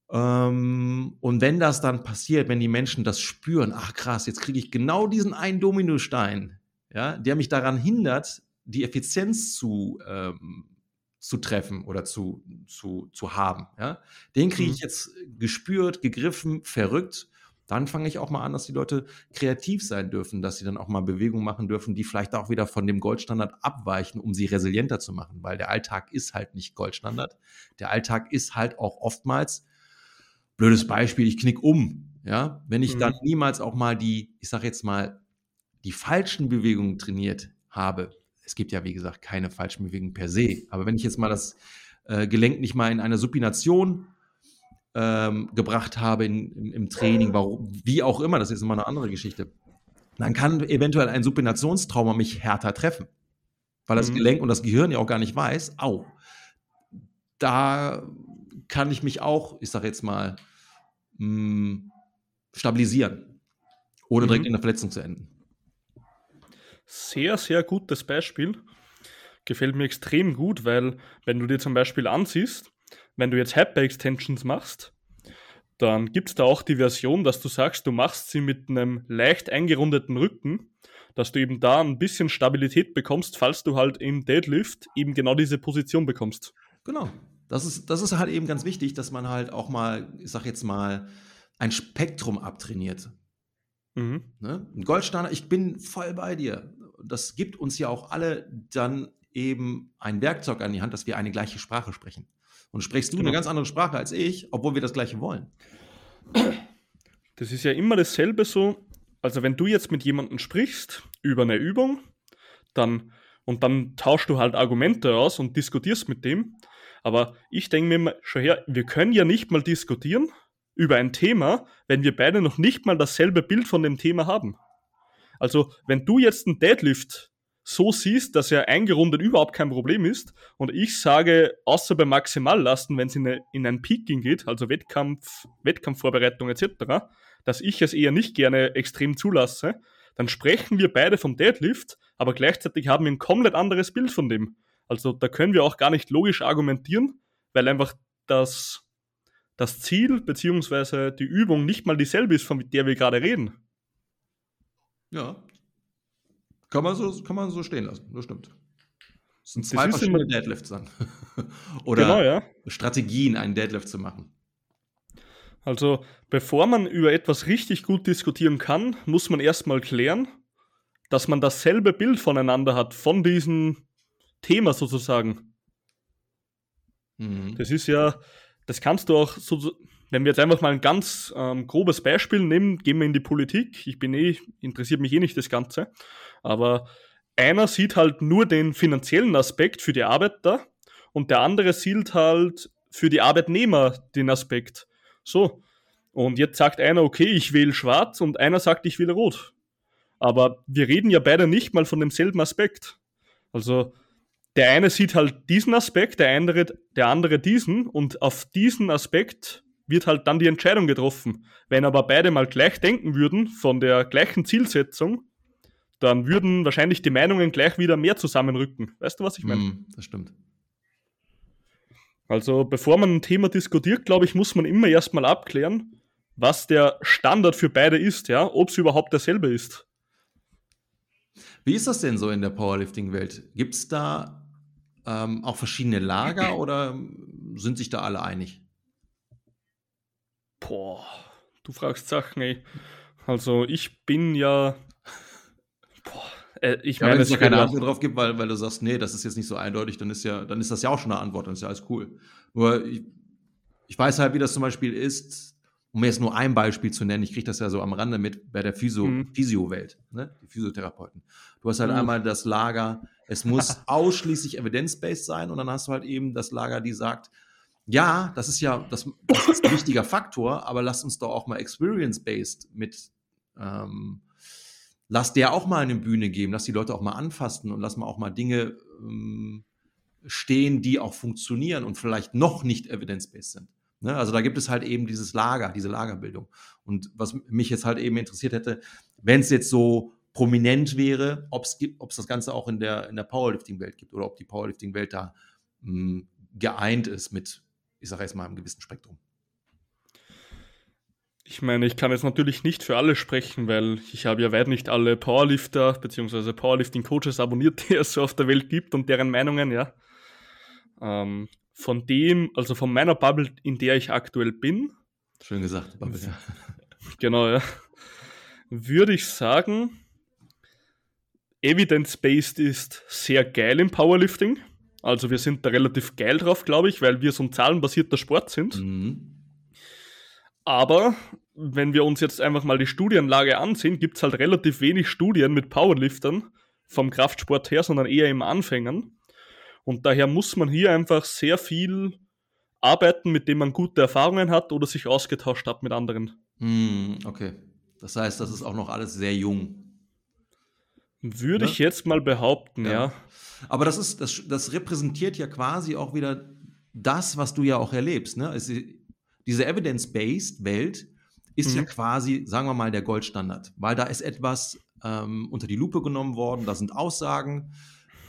und wenn das dann passiert, wenn die Menschen das spüren, ach krass, jetzt kriege ich genau diesen einen Dominostein, ja, der mich daran hindert, die Effizienz zu, ähm, zu treffen oder zu, zu, zu haben. Ja? Den kriege ich mhm. jetzt gespürt, gegriffen, verrückt. Dann fange ich auch mal an, dass die Leute kreativ sein dürfen, dass sie dann auch mal Bewegungen machen dürfen, die vielleicht auch wieder von dem Goldstandard abweichen, um sie resilienter zu machen, weil der Alltag ist halt nicht Goldstandard. Der Alltag ist halt auch oftmals blödes Beispiel, ich knick um. ja, wenn ich Mhm. dann niemals auch mal die, ich sage jetzt mal, die falschen Bewegungen trainiert habe. Es gibt ja, wie gesagt, keine falschen Bewegungen per se. Aber wenn ich jetzt mal das äh, Gelenk nicht mal in einer Supination ähm, gebracht habe in, im, im Training, warum, wie auch immer, das ist immer eine andere Geschichte, dann kann eventuell ein Supinationstrauma mich härter treffen. Weil das Mhm. Gelenk und das Gehirn ja auch gar nicht weiß, au, da kann ich mich auch, ich sage jetzt mal, mh, stabilisieren, ohne direkt Mhm. in der Verletzung zu enden. Sehr, sehr gutes Beispiel. Gefällt mir extrem gut, weil wenn du dir zum Beispiel ansiehst, wenn du jetzt Hyper-Extensions machst, dann gibt es da auch die Version, dass du sagst, du machst sie mit einem leicht eingerundeten Rücken, dass du eben da ein bisschen Stabilität bekommst, falls du halt im Deadlift eben genau diese Position bekommst. Genau. Das ist, das ist halt eben ganz wichtig, dass man halt auch mal, ich sag jetzt mal, ein Spektrum abtrainiert. Mhm. Ne? Ein Goldstandard, ich bin voll bei dir. Das gibt uns ja auch alle dann eben ein Werkzeug an die Hand, dass wir eine gleiche Sprache sprechen. Und sprichst du Genau. eine ganz andere Sprache als ich, obwohl wir das gleiche wollen. Das ist ja immer dasselbe so. Also wenn du jetzt mit jemandem sprichst über eine Übung, dann und dann tauschst du halt Argumente aus und diskutierst mit dem. Aber ich denke mir schon her, wir können ja nicht mal diskutieren über ein Thema, wenn wir beide noch nicht mal dasselbe Bild von dem Thema haben. Also wenn du jetzt einen Deadlift so siehst, dass er eingerundet überhaupt kein Problem ist und ich sage, außer bei Maximallasten, wenn es in, in ein Peaking geht, also Wettkampf, Wettkampfvorbereitung etc., dass ich es eher nicht gerne extrem zulasse, dann sprechen wir beide vom Deadlift, aber gleichzeitig haben wir ein komplett anderes Bild von dem. Also da können wir auch gar nicht logisch argumentieren, weil einfach das, das Ziel bzw. die Übung nicht mal dieselbe ist, von der wir gerade reden. Ja. Kann man so, kann man so stehen lassen, das stimmt. Das sind Das zwei ist verschiedene Deadlifts dann. Oder Genau, ja. Strategien, einen Deadlift zu machen. Also, bevor man über etwas richtig gut diskutieren kann, muss man erstmal klären, dass man dasselbe Bild voneinander hat, von diesem Thema sozusagen. Mhm. Das ist ja, das kannst du auch so, wenn wir jetzt einfach mal ein ganz ähm, grobes Beispiel nehmen, gehen wir in die Politik. Ich bin eh, interessiert mich eh nicht das Ganze. Aber einer sieht halt nur den finanziellen Aspekt für die Arbeiter und der andere sieht halt für die Arbeitnehmer den Aspekt. So. Und jetzt sagt einer, okay, ich wähle schwarz und einer sagt, ich wähle rot. Aber wir reden ja beide nicht mal von demselben Aspekt. Also, der eine sieht halt diesen Aspekt, der andere, der andere diesen und auf diesen Aspekt wird halt dann die Entscheidung getroffen. Wenn aber beide mal gleich denken würden, von der gleichen Zielsetzung, dann würden wahrscheinlich die Meinungen gleich wieder mehr zusammenrücken. Weißt du, was ich meine? Mhm, das stimmt. Also bevor man ein Thema diskutiert, glaube ich, muss man immer erstmal abklären, was der Standard für beide ist, ja, ob es überhaupt derselbe ist. Wie ist das denn so in der Powerlifting-Welt? Gibt es da ähm, auch verschiedene Lager oder sind sich da alle einig? Boah, du fragst Sachen, ey. Also ich bin ja. Boah, äh, ich Ja, wenn meine, es es keine Antwort drauf gibt, weil, weil du sagst, nee, das ist jetzt nicht so eindeutig, dann ist ja, dann ist das ja auch schon eine Antwort, dann ist ja alles cool. Nur ich, ich weiß halt, wie das zum Beispiel ist, um jetzt nur ein Beispiel zu nennen, ich kriege das ja so am Rande mit bei der Physio, Mhm. Physio-Welt, ne? die Physiotherapeuten. Du hast halt Mhm. einmal das Lager, es muss ausschließlich evidence-based sein und dann hast du halt eben das Lager, die sagt, ja, das ist ja das, das ist ein wichtiger Faktor, aber lass uns doch auch mal experience-based mit ähm, lass der auch mal eine Bühne geben, lass die Leute auch mal anfassen und lass mal auch mal Dinge ähm, stehen, die auch funktionieren und vielleicht noch nicht evidence-based sind. Ne? Also da gibt es halt eben dieses Lager, diese Lagerbildung. Und was mich jetzt halt eben interessiert hätte, wenn es jetzt so prominent wäre, ob es das Ganze auch in der, in der Powerlifting-Welt gibt oder ob die Powerlifting-Welt da mh, geeint ist mit, ich sage jetzt mal, einem gewissen Spektrum. Ich meine, ich kann jetzt natürlich nicht für alle sprechen, weil ich habe ja weit nicht alle Powerlifter bzw. Powerlifting-Coaches abonniert, die es so auf der Welt gibt und deren Meinungen, ja. Ähm, von dem, also von meiner Bubble, in der ich aktuell bin, Schön gesagt, Bubble, ja. genau, ja, würde ich sagen, Evidence-Based ist sehr geil im Powerlifting. Also wir sind da relativ geil drauf, glaube ich, weil wir so ein zahlenbasierter Sport sind. Mhm. Aber wenn wir uns jetzt einfach mal die Studienlage ansehen, gibt es halt relativ wenig Studien mit Powerliftern vom Kraftsport her, sondern eher im Anfängern. Und daher muss man hier einfach sehr viel arbeiten, mit dem man gute Erfahrungen hat oder sich ausgetauscht hat mit anderen. Hm, okay. Das heißt, das ist auch noch alles sehr jung. Würde ne? ich jetzt mal behaupten, ja. ja. Aber das ist, das, das repräsentiert ja quasi auch wieder das, was du ja auch erlebst. Ne? Also diese Evidence-Based Welt ist mhm. ja quasi, sagen wir mal, der Goldstandard, weil da ist etwas ähm, unter die Lupe genommen worden, da sind Aussagen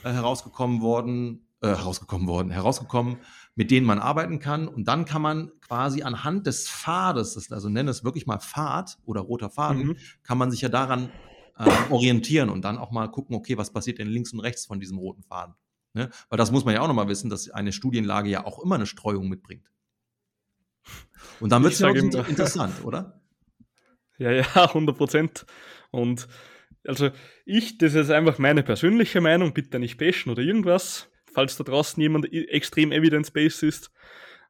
äh, herausgekommen worden, äh, herausgekommen worden, herausgekommen, mit denen man arbeiten kann und dann kann man quasi anhand des Pfades, also nenne es wirklich mal Pfad oder roter Faden, mhm. kann man sich ja daran äh, orientieren und dann auch mal gucken, okay, was passiert denn links und rechts von diesem roten Faden. Ne? Weil das muss man ja auch nochmal wissen, dass eine Studienlage ja auch immer eine Streuung mitbringt. Und dann wird es ja auch inter interessant, oder? Ja, ja, 100 Prozent. Und also ich, das ist einfach meine persönliche Meinung, bitte nicht bashen oder irgendwas, falls da draußen jemand extrem evidence-based ist.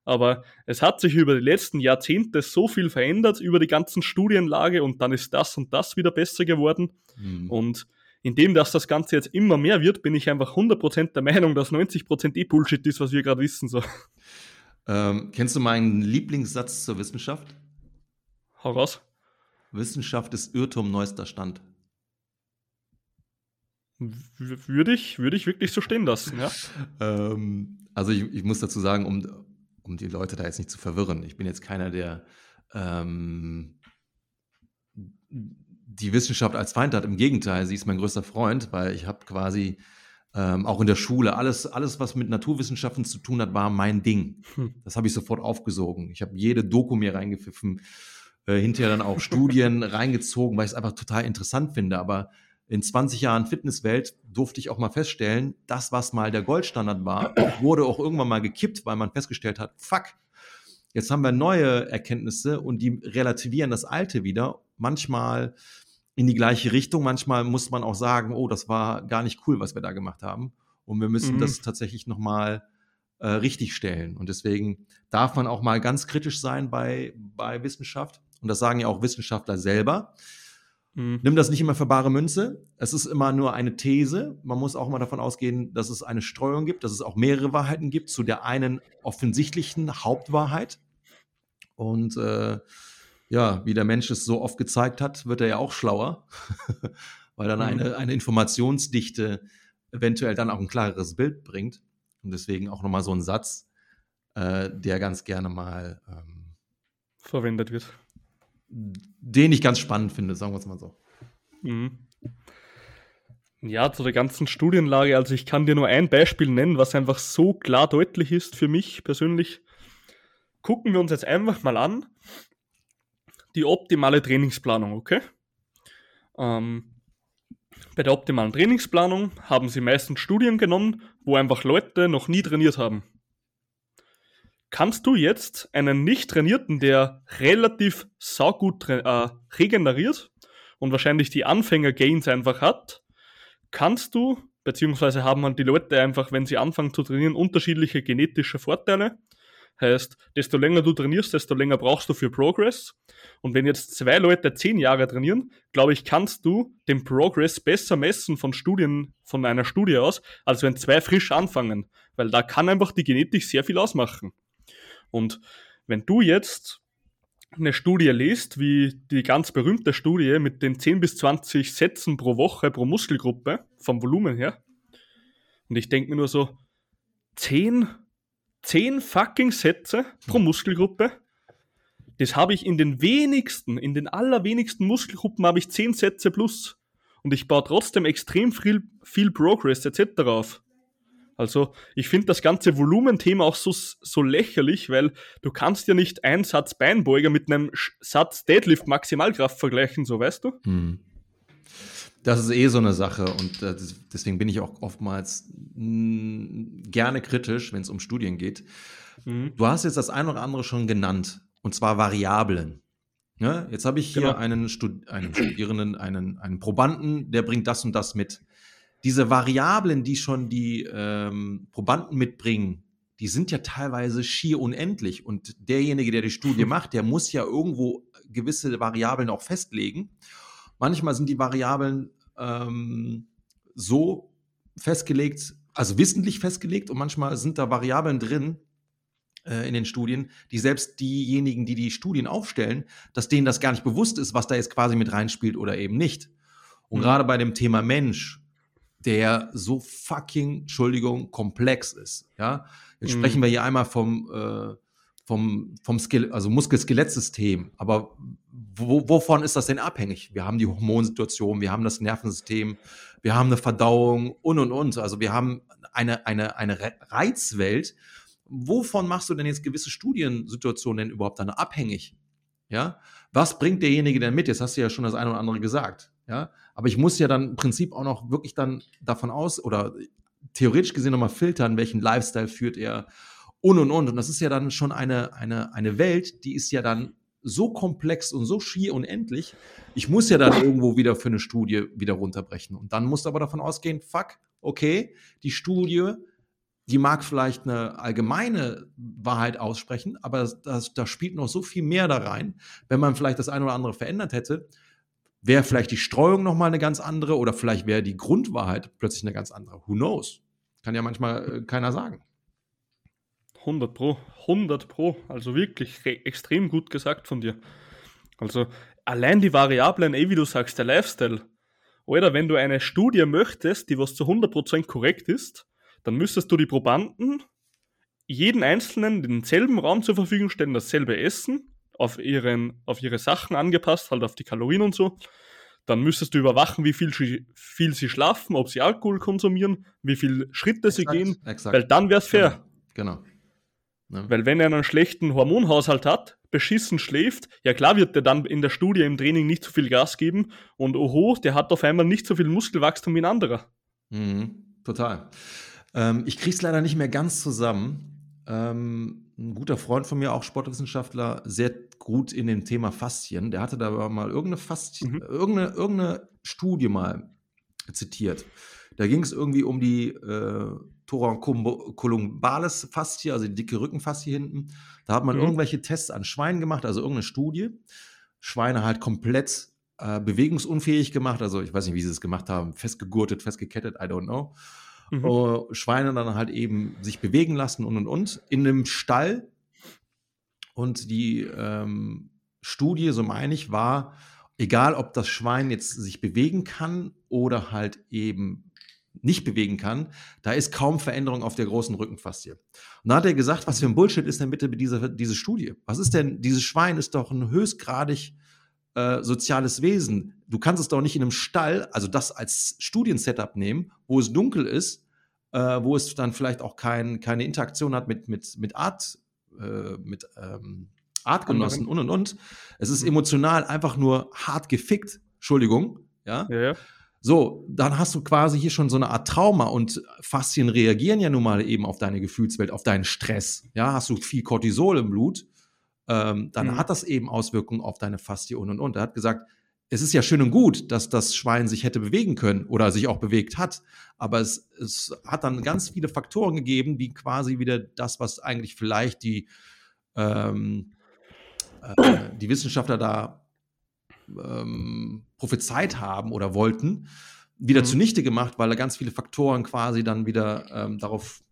Aber es hat sich über die letzten Jahrzehnte so viel verändert über die ganzen Studienlage und dann ist das und das wieder besser geworden. Mhm. Und indem dass das Ganze jetzt immer mehr wird, bin ich einfach 100% der Meinung, dass 90% eh Bullshit ist, was wir gerade wissen. So. Ähm, kennst du meinen Lieblingssatz zur Wissenschaft? Hau raus. Wissenschaft ist Irrtum neuester Stand. Würde ich, würde ich wirklich so stehen lassen, ja. ähm, also ich, ich, muss dazu sagen, um, um die Leute da jetzt nicht zu verwirren, ich bin jetzt keiner, der ähm, die Wissenschaft als Feind hat. Im Gegenteil, sie ist mein größter Freund, weil ich habe quasi ähm, auch in der Schule, alles, alles, was mit Naturwissenschaften zu tun hat, war mein Ding. Hm. Das habe ich sofort aufgesogen. Ich habe jede Doku mir reingepfiffen, äh, hinterher dann auch Studien reingezogen, weil ich es einfach total interessant finde. Aber in 20 Jahren Fitnesswelt durfte ich auch mal feststellen, das, was mal der Goldstandard war, wurde auch irgendwann mal gekippt, weil man festgestellt hat, fuck, jetzt haben wir neue Erkenntnisse und die relativieren das Alte wieder. Manchmal in die gleiche Richtung. Manchmal muss man auch sagen, oh, das war gar nicht cool, was wir da gemacht haben. Und wir müssen mhm. das tatsächlich nochmal äh, richtig stellen. Und deswegen darf man auch mal ganz kritisch sein bei, bei Wissenschaft. Und das sagen ja auch Wissenschaftler selber. Mhm. Nimm das nicht immer für bare Münze. Es ist immer nur eine These. Man muss auch mal davon ausgehen, dass es eine Streuung gibt, dass es auch mehrere Wahrheiten gibt zu der einen offensichtlichen Hauptwahrheit. Und äh, ja, wie der Mensch es so oft gezeigt hat, wird er ja auch schlauer, weil dann mhm. eine, eine Informationsdichte eventuell dann auch ein klareres Bild bringt. Und deswegen auch nochmal so ein Satz, äh, der ganz gerne mal ähm, verwendet wird. Den ich ganz spannend finde, sagen wir es mal so. Mhm. Ja, zu der ganzen Studienlage, also ich kann dir nur ein Beispiel nennen, was einfach so klar deutlich ist für mich persönlich. Gucken wir uns jetzt einfach mal an, die optimale Trainingsplanung, okay? Ähm, bei der optimalen Trainingsplanung haben sie meistens Studien genommen, wo einfach Leute noch nie trainiert haben. Kannst du jetzt einen nicht trainierten, der relativ saugut äh, regeneriert und wahrscheinlich die Anfänger-Gains einfach hat, kannst du, beziehungsweise haben halt die Leute einfach, wenn sie anfangen zu trainieren, unterschiedliche genetische Vorteile Heißt, desto länger du trainierst, desto länger brauchst du für Progress. Und wenn jetzt zwei Leute zehn Jahre trainieren, glaube ich, kannst du den Progress besser messen von Studien, von einer Studie aus, als wenn zwei frisch anfangen. Weil da kann einfach die Genetik sehr viel ausmachen. Und wenn du jetzt eine Studie liest, wie die ganz berühmte Studie mit den 10 bis 20 Sätzen pro Woche pro Muskelgruppe, vom Volumen her, und ich denke mir nur so, 10 zehn fucking Sätze pro Muskelgruppe. Das habe ich in den wenigsten, in den allerwenigsten Muskelgruppen habe ich zehn Sätze plus. Und ich baue trotzdem extrem viel, viel Progress etc. auf. Also ich finde das ganze Volumenthema auch so, so lächerlich, weil du kannst ja nicht einen Satz Beinbeuger mit einem Satz Deadlift Maximalkraft vergleichen, so weißt du? Hm. Das ist eh so eine Sache und äh, deswegen bin ich auch oftmals mh, gerne kritisch, wenn es um Studien geht. Mhm. Du hast jetzt das eine oder andere schon genannt und zwar Variablen. Ja, ne? jetzt habe ich hier genau. einen, Stud einen Studierenden, einen, einen Probanden, der bringt das und das mit. Diese Variablen, die schon die ähm, Probanden mitbringen, die sind ja teilweise schier unendlich. Und derjenige, der die Studie macht, der muss ja irgendwo gewisse Variablen auch festlegen. Manchmal sind die Variablen ähm, so festgelegt, also wissentlich festgelegt, und manchmal sind da Variablen drin äh, in den Studien, die selbst diejenigen, die die Studien aufstellen, dass denen das gar nicht bewusst ist, was da jetzt quasi mit reinspielt oder eben nicht. Und mhm. gerade bei dem Thema Mensch, der so fucking, Entschuldigung, komplex ist, ja, Jetzt mhm. sprechen wir hier einmal vom, äh, vom, vom Skill, also Muskel-Skelettsystem. Aber wo, wovon ist das denn abhängig? Wir haben die Hormonsituation, wir haben das Nervensystem, wir haben eine Verdauung und und und. Also wir haben eine, eine, eine Reizwelt. Wovon machst du denn jetzt gewisse Studiensituationen denn überhaupt dann abhängig? Ja, was bringt derjenige denn mit? Jetzt hast du ja schon das eine oder andere gesagt. Ja, aber ich muss ja dann im Prinzip auch noch wirklich dann davon aus oder theoretisch gesehen nochmal filtern, welchen Lifestyle führt er und und und. Und das ist ja dann schon eine, eine, eine Welt, die ist ja dann so komplex und so schier unendlich. Ich muss ja dann irgendwo wieder für eine Studie wieder runterbrechen. Und dann musst du aber davon ausgehen, fuck, okay, die Studie, die mag vielleicht eine allgemeine Wahrheit aussprechen, aber da spielt noch so viel mehr da rein. Wenn man vielleicht das eine oder andere verändert hätte, wäre vielleicht die Streuung nochmal eine ganz andere oder vielleicht wäre die Grundwahrheit plötzlich eine ganz andere. Who knows? Kann ja manchmal äh, keiner sagen. 100 Pro, 100 Pro. Also wirklich extrem gut gesagt von dir. Also allein die Variablen, eh wie du sagst, der Lifestyle. Oder wenn du eine Studie möchtest, die was zu 100% korrekt ist, dann müsstest du die Probanden jeden Einzelnen denselben Raum zur Verfügung stellen, dasselbe Essen, auf, ihren, auf ihre Sachen angepasst, halt auf die Kalorien und so. Dann müsstest du überwachen, wie viel, viel sie schlafen, ob sie Alkohol konsumieren, wie viele Schritte exakt, sie gehen, exakt. weil dann wäre es fair. Genau. genau. Ja. Weil wenn er einen schlechten Hormonhaushalt hat, beschissen schläft, ja klar wird der dann in der Studie im Training nicht so viel Gas geben und oho, der hat auf einmal nicht so viel Muskelwachstum wie ein anderer. Mhm, total. Ähm, ich krieg's leider nicht mehr ganz zusammen. Ähm, ein guter Freund von mir, auch Sportwissenschaftler, sehr gut in dem Thema Faszien. Der hatte da mal irgendeine, Faszien, mhm. irgendeine, irgendeine Studie mal zitiert. Da ging es irgendwie um die äh, Thoracolumbalis Faszie, also die dicke Rückenfaszie hinten. Da hat man mhm. irgendwelche Tests an Schweinen gemacht, also irgendeine Studie. Schweine halt komplett äh, bewegungsunfähig gemacht, also ich weiß nicht, wie sie es gemacht haben, festgegurtet, festgekettet, I don't know mhm. äh, Schweine dann halt eben sich bewegen lassen und und und in einem Stall. Und die ähm, Studie, so meine ich, war, egal ob das Schwein jetzt sich bewegen kann oder halt eben nicht bewegen kann, da ist kaum Veränderung auf der großen Rückenfaszie. Und da hat er gesagt, was für ein Bullshit ist denn bitte diese, diese Studie? Was ist denn, dieses Schwein ist doch ein höchstgradig äh, soziales Wesen. Du kannst es doch nicht in einem Stall, also das als Studiensetup nehmen, wo es dunkel ist, äh, wo es dann vielleicht auch kein, keine Interaktion hat mit, mit, mit Art, äh, mit ähm, Artgenossen und und und. Es ist mhm. emotional einfach nur hart gefickt. Entschuldigung, ja. ja, ja. So, dann hast du quasi hier schon so eine Art Trauma und Faszien reagieren ja nun mal eben auf deine Gefühlswelt, auf deinen Stress. Ja, hast du viel Cortisol im Blut, ähm, dann mhm. hat das eben Auswirkungen auf deine Faszie und und und. Er hat gesagt, es ist ja schön und gut, dass das Schwein sich hätte bewegen können oder sich auch bewegt hat, aber es, es hat dann ganz viele Faktoren gegeben, die quasi wieder das, was eigentlich vielleicht die, ähm, äh, die Wissenschaftler da ähm, prophezeit haben oder wollten, wieder mhm. zunichte gemacht, weil da ganz viele Faktoren quasi dann wieder ähm, darauf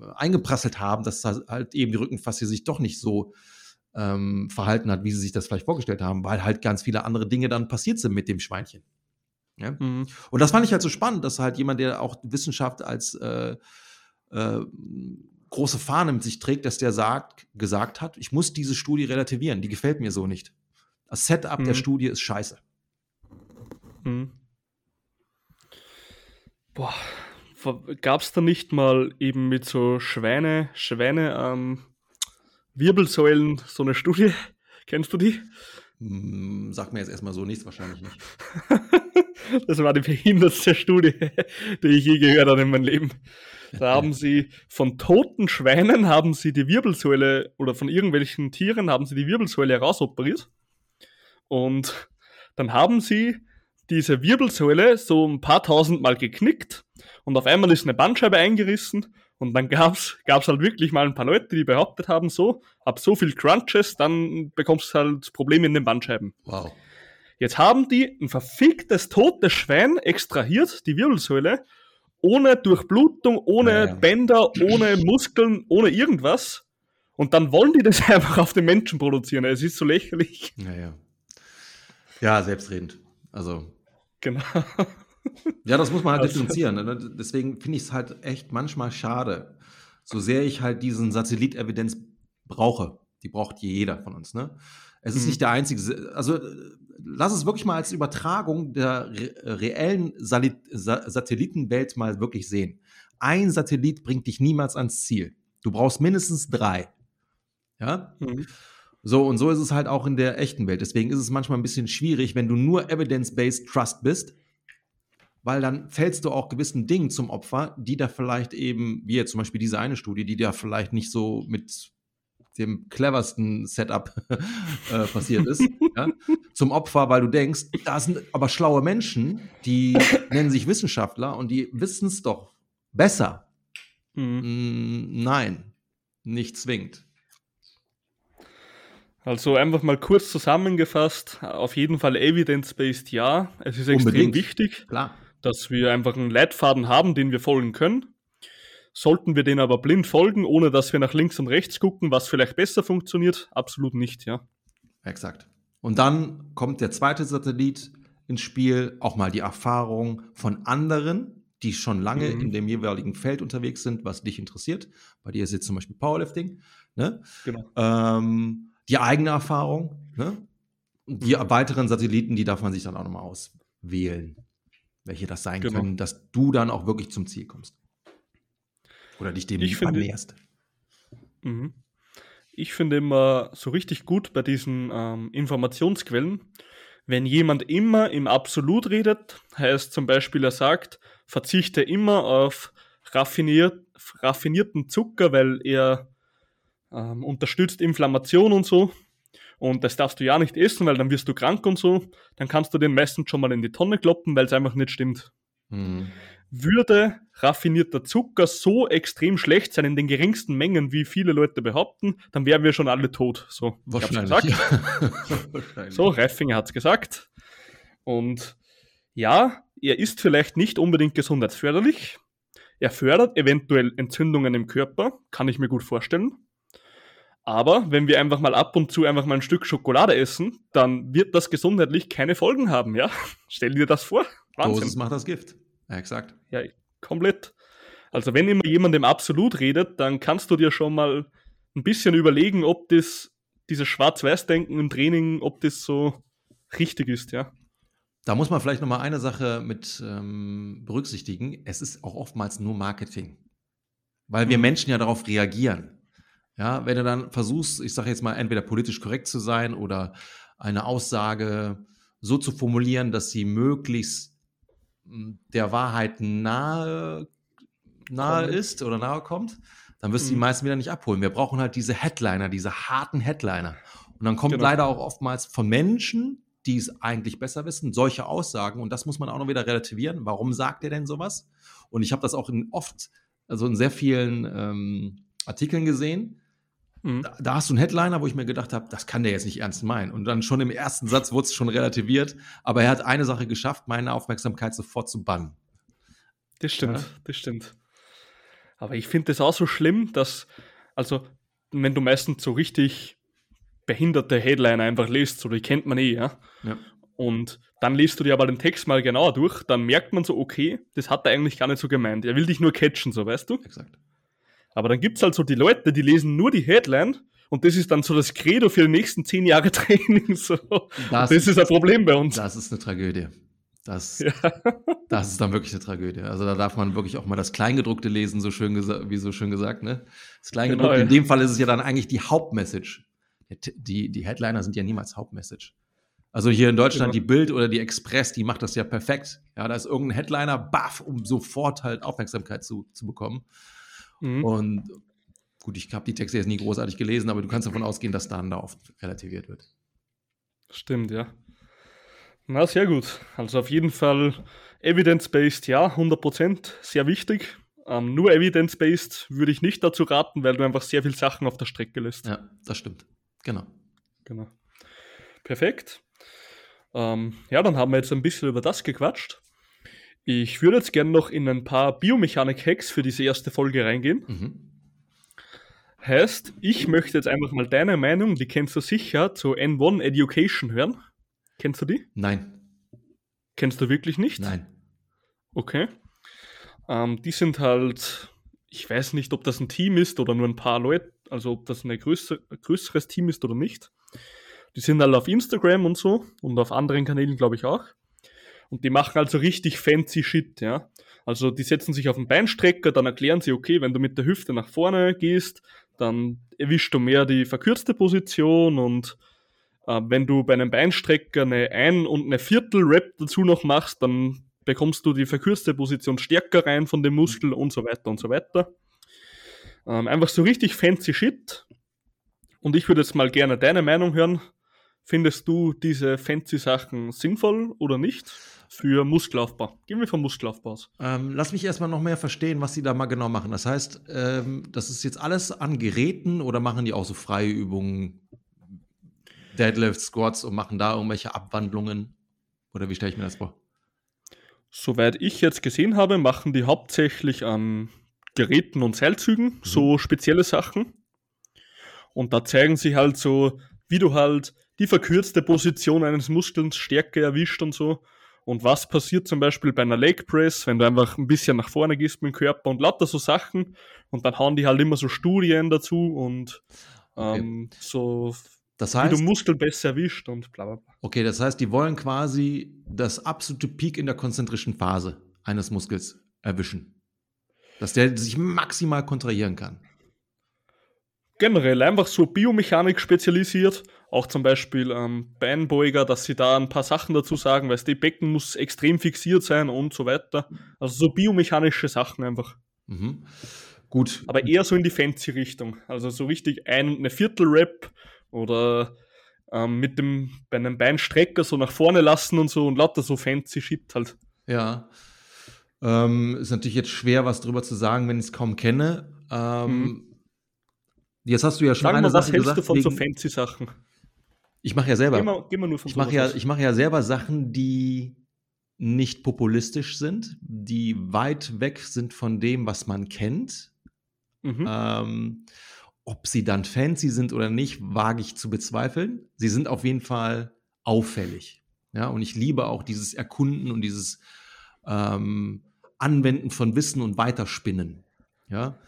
äh, eingeprasselt haben, dass halt eben die Rückenfaszie sich doch nicht so ähm, verhalten hat, wie sie sich das vielleicht vorgestellt haben, weil halt ganz viele andere Dinge dann passiert sind mit dem Schweinchen. Ja? Mhm. Und das fand ich halt so spannend, dass halt jemand, der auch Wissenschaft als äh, äh, große Fahne mit sich trägt, dass der sagt, gesagt hat, ich muss diese Studie relativieren, die gefällt mir so nicht. Das Setup mhm. der Studie ist scheiße. Mhm. Boah, gab es da nicht mal eben mit so Schweine, Schweine, ähm, Wirbelsäulen, so eine Studie. Kennst du die? Hm, sagt mir jetzt erstmal so nichts, wahrscheinlich nicht. das war die behindertste Studie, die ich je gehört habe in meinem Leben. Da haben sie von toten Schweinen haben sie die Wirbelsäule oder von irgendwelchen Tieren haben sie die Wirbelsäule herausoperiert. Und dann haben sie diese Wirbelsäule so ein paar tausend Mal geknickt und auf einmal ist eine Bandscheibe eingerissen Und dann gab's gab's halt wirklich mal ein paar Leute, die behauptet haben, so, ab so viel Crunches, dann bekommst du halt Probleme in den Bandscheiben. Wow. Jetzt haben die ein verficktes totes Schwein extrahiert, die Wirbelsäule, ohne Durchblutung, ohne Ja, ja. Bänder, ohne Muskeln, ohne irgendwas. Und dann wollen die das einfach auf den Menschen produzieren. Es ist so lächerlich. Ja, ja. Ja, selbstredend. Also, Genau. Ja, das muss man halt Also- differenzieren. ne? Deswegen finde ich es halt echt manchmal schade. So sehr ich halt diesen Satellitevidenz brauche, die braucht jeder von uns, ne? Es ist Mhm. nicht der einzige, also äh, lass es wirklich mal als Übertragung der re reellen Sa Satellitenwelt mal wirklich sehen. Ein Satellit bringt dich niemals ans Ziel. Du brauchst mindestens drei. Ja? Mhm. So, und so ist es halt auch in der echten Welt. Deswegen ist es manchmal ein bisschen schwierig, wenn du nur Evidence-Based Trust bist, weil dann fällst du auch gewissen Dingen zum Opfer, die da vielleicht eben, wie jetzt zum Beispiel diese eine Studie, die da vielleicht nicht so mit dem cleversten Setup äh, passiert ist, ja, zum Opfer, weil du denkst, da sind aber schlaue Menschen, die nennen sich Wissenschaftler und die wissen es doch besser. Mhm. Mm, nein, nicht zwingend. Also einfach mal kurz zusammengefasst, auf jeden Fall evidence-based ja. Es ist extrem Unbedingt. wichtig, Klar. Dass wir einfach einen Leitfaden haben, den wir folgen können. Sollten wir den aber blind folgen, ohne dass wir nach links und rechts gucken, was vielleicht besser funktioniert? Absolut nicht, ja. Exakt. Und dann kommt der zweite Satellit ins Spiel, auch mal die Erfahrung von anderen, die schon lange Mhm. in dem jeweiligen Feld unterwegs sind, was dich interessiert. Bei dir ist jetzt zum Beispiel Powerlifting. Ne? Genau. Ähm, die eigene Erfahrung. Ne? Die Mhm. weiteren Satelliten, die darf man sich dann auch nochmal auswählen, welche das sein Genau. können, dass du dann auch wirklich zum Ziel kommst. Oder dich dem Ich finde- annäherst. Mhm. Ich finde immer so richtig gut bei diesen ähm, Informationsquellen, wenn jemand immer im Absolut redet, heißt zum Beispiel, er sagt, verzichte immer auf raffiniert, raffinierten Zucker, weil er ähm, unterstützt Inflammation und so. Und das darfst du ja nicht essen, weil dann wirst du krank und so. Dann kannst du den meistens schon mal in die Tonne kloppen, weil es einfach nicht stimmt. Mhm. Würde raffinierter Zucker so extrem schlecht sein in den geringsten Mengen, wie viele Leute behaupten, dann wären wir schon alle tot. So, ich hab's Wahrscheinlich. gesagt. Wahrscheinlich. So, Reifinger hat's gesagt. Und ja, er ist vielleicht nicht unbedingt gesundheitsförderlich. Er fördert eventuell Entzündungen im Körper, kann ich mir gut vorstellen. Aber wenn wir einfach mal ab und zu einfach mal ein Stück Schokolade essen, dann wird das gesundheitlich keine Folgen haben, ja? Stell dir das vor. Wahnsinn. Dosis macht das Gift. Ja, exakt. Ja, komplett. Also wenn immer jemand im Absolut redet, dann kannst du dir schon mal ein bisschen überlegen, ob das, dieses Schwarz-Weiß-Denken im Training, ob das so richtig ist, ja. Da muss man vielleicht noch mal eine Sache mit ähm, berücksichtigen. Es ist auch oftmals nur Marketing, weil wir Mhm. Menschen ja darauf reagieren. Ja, wenn du dann versuchst, ich sage jetzt mal, entweder politisch korrekt zu sein oder eine Aussage so zu formulieren, dass sie möglichst mh, der Wahrheit nahe, nahe ist oder nahe kommt, dann wirst du die Mhm. meisten wieder nicht abholen. Wir brauchen halt diese Headliner, diese harten Headliner. Und dann kommt Genau. leider auch oftmals von Menschen, die es eigentlich besser wissen, solche Aussagen. Und das muss man auch noch wieder relativieren. Warum sagt er denn sowas? Und ich habe das auch in oft, also in sehr vielen ähm, Artikeln gesehen. Mhm. Da, da hast du einen Headliner, wo ich mir gedacht habe, das kann der jetzt nicht ernst meinen. Und dann schon im ersten Satz wurde es schon relativiert. Aber er hat eine Sache geschafft, meine Aufmerksamkeit sofort zu bannen. Das stimmt, Ja. das stimmt. Aber ich finde das auch so schlimm, dass, also, wenn du meistens so richtig behinderte Headliner einfach liest, so die kennt man eh, ja. Ja. Und dann liest du dir aber den Text mal genauer durch, dann merkt man so, okay, das hat er eigentlich gar nicht so gemeint. Er will dich nur catchen, so weißt du. Exakt. Aber dann gibt's halt so die Leute, die lesen nur die Headline und das ist dann so das Credo für die nächsten zehn Jahre Training. So. Das, Das ist ein Problem bei uns. das ist eine Tragödie. Das, Ja. das ist dann wirklich eine Tragödie. Also da darf man wirklich auch mal das Kleingedruckte lesen, so schön wie so schön gesagt. Ne? Das Kleingedruckte, Genau, ja. in dem Fall ist es ja dann eigentlich die Hauptmessage. Die, die Headliner sind ja niemals Hauptmessage. Also hier in Deutschland Genau. die Bild oder die Express, die macht das ja perfekt. Ja, da ist irgendein Headliner, baff, um sofort halt Aufmerksamkeit zu, zu bekommen. Mhm. Und gut, ich habe die Texte jetzt nie großartig gelesen, aber du kannst davon ausgehen, dass dann da oft relativiert wird. Stimmt, ja. Na, sehr gut. Also auf jeden Fall evidence-based, ja, 100%, sehr wichtig. Ähm, nur evidence-based würde ich nicht dazu raten, weil du einfach sehr viel Sachen auf der Strecke lässt. Ja, das stimmt. Genau. Genau. Perfekt. Ähm, ja, dann haben wir jetzt ein bisschen über das gequatscht. Ich würde jetzt gerne noch in ein paar Biomechanik-Hacks für diese erste Folge reingehen. Mhm. Heißt, ich möchte jetzt einfach mal deine Meinung, die kennst du sicher, zu N1 Education hören. Kennst du die? Nein. Kennst du wirklich nicht? Nein. Okay. Ähm, die sind halt, ich weiß nicht, ob das ein Team ist oder nur ein paar Leute, also ob das ein größer, größeres Team ist oder nicht. Die sind halt auf Instagram und so und auf anderen Kanälen, glaube ich, auch. Und die machen also richtig fancy Shit, ja. Also die setzen sich auf den Beinstrecker, dann erklären sie, okay, wenn du mit der Hüfte nach vorne gehst, dann erwischst du mehr die verkürzte Position und äh, wenn du bei einem Beinstrecker eine Ein- und eine Viertel-Rap dazu noch machst, dann bekommst du die verkürzte Position stärker rein von dem Muskel und so weiter und so weiter. Ähm, einfach so richtig fancy Shit. Und ich würde jetzt mal gerne deine Meinung hören. Findest du diese fancy Sachen sinnvoll oder nicht für Muskelaufbau? Gehen wir vom Muskelaufbau aus. Ähm, lass mich erstmal noch mehr verstehen, was sie da mal genau machen. Das heißt, ähm, das ist jetzt alles an Geräten oder machen die auch so freie Übungen, Deadlift, Squats und machen da irgendwelche Abwandlungen? Oder wie stelle ich mir das vor? Soweit ich jetzt gesehen habe, machen die hauptsächlich an Geräten und Seilzügen so spezielle Sachen. Und da zeigen sie halt so, wie du halt die verkürzte Position eines Muskels stärker erwischt und so. Und was passiert zum Beispiel bei einer Leg Press, wenn du einfach ein bisschen nach vorne gehst mit dem Körper und lauter so Sachen. Und dann hauen die halt immer so Studien dazu und Okay. ähm, so, Das wie heißt, du Muskel besser erwischt und bla bla bla. okay, das heißt, die wollen quasi das absolute Peak in der konzentrischen Phase eines Muskels erwischen. Dass der sich maximal kontrahieren kann. generell einfach so Biomechanik spezialisiert, auch zum Beispiel ähm, Beinbeuger, dass sie da ein paar Sachen dazu sagen, weil das Becken muss extrem fixiert sein und so weiter. Also so biomechanische Sachen einfach. Mhm. Gut. Aber eher so in die fancy Richtung. Also so richtig ein eine Viertel-Rap oder ähm, mit dem bei einem Beinstrecker so nach vorne lassen und so und lauter so fancy Shit halt. Ja. Ähm, ist natürlich jetzt schwer, was drüber zu sagen, wenn ich es kaum kenne. Ähm, Jetzt hast du ja schon Sag eine mal, was Sache hältst du gesagt. von so wegen- fancy Sachen? Ich mache ja selber. Geh mal, geh mal nur Ich mache ja, ich mache ja selber Sachen, die nicht populistisch sind, die weit weg sind von dem, was man kennt. Mhm. Ähm, ob sie dann fancy sind oder nicht, wage ich zu bezweifeln. Sie sind auf jeden Fall auffällig. Ja, und ich liebe auch dieses Erkunden und dieses ähm, Anwenden von Wissen und Weiterspinnen. Ja,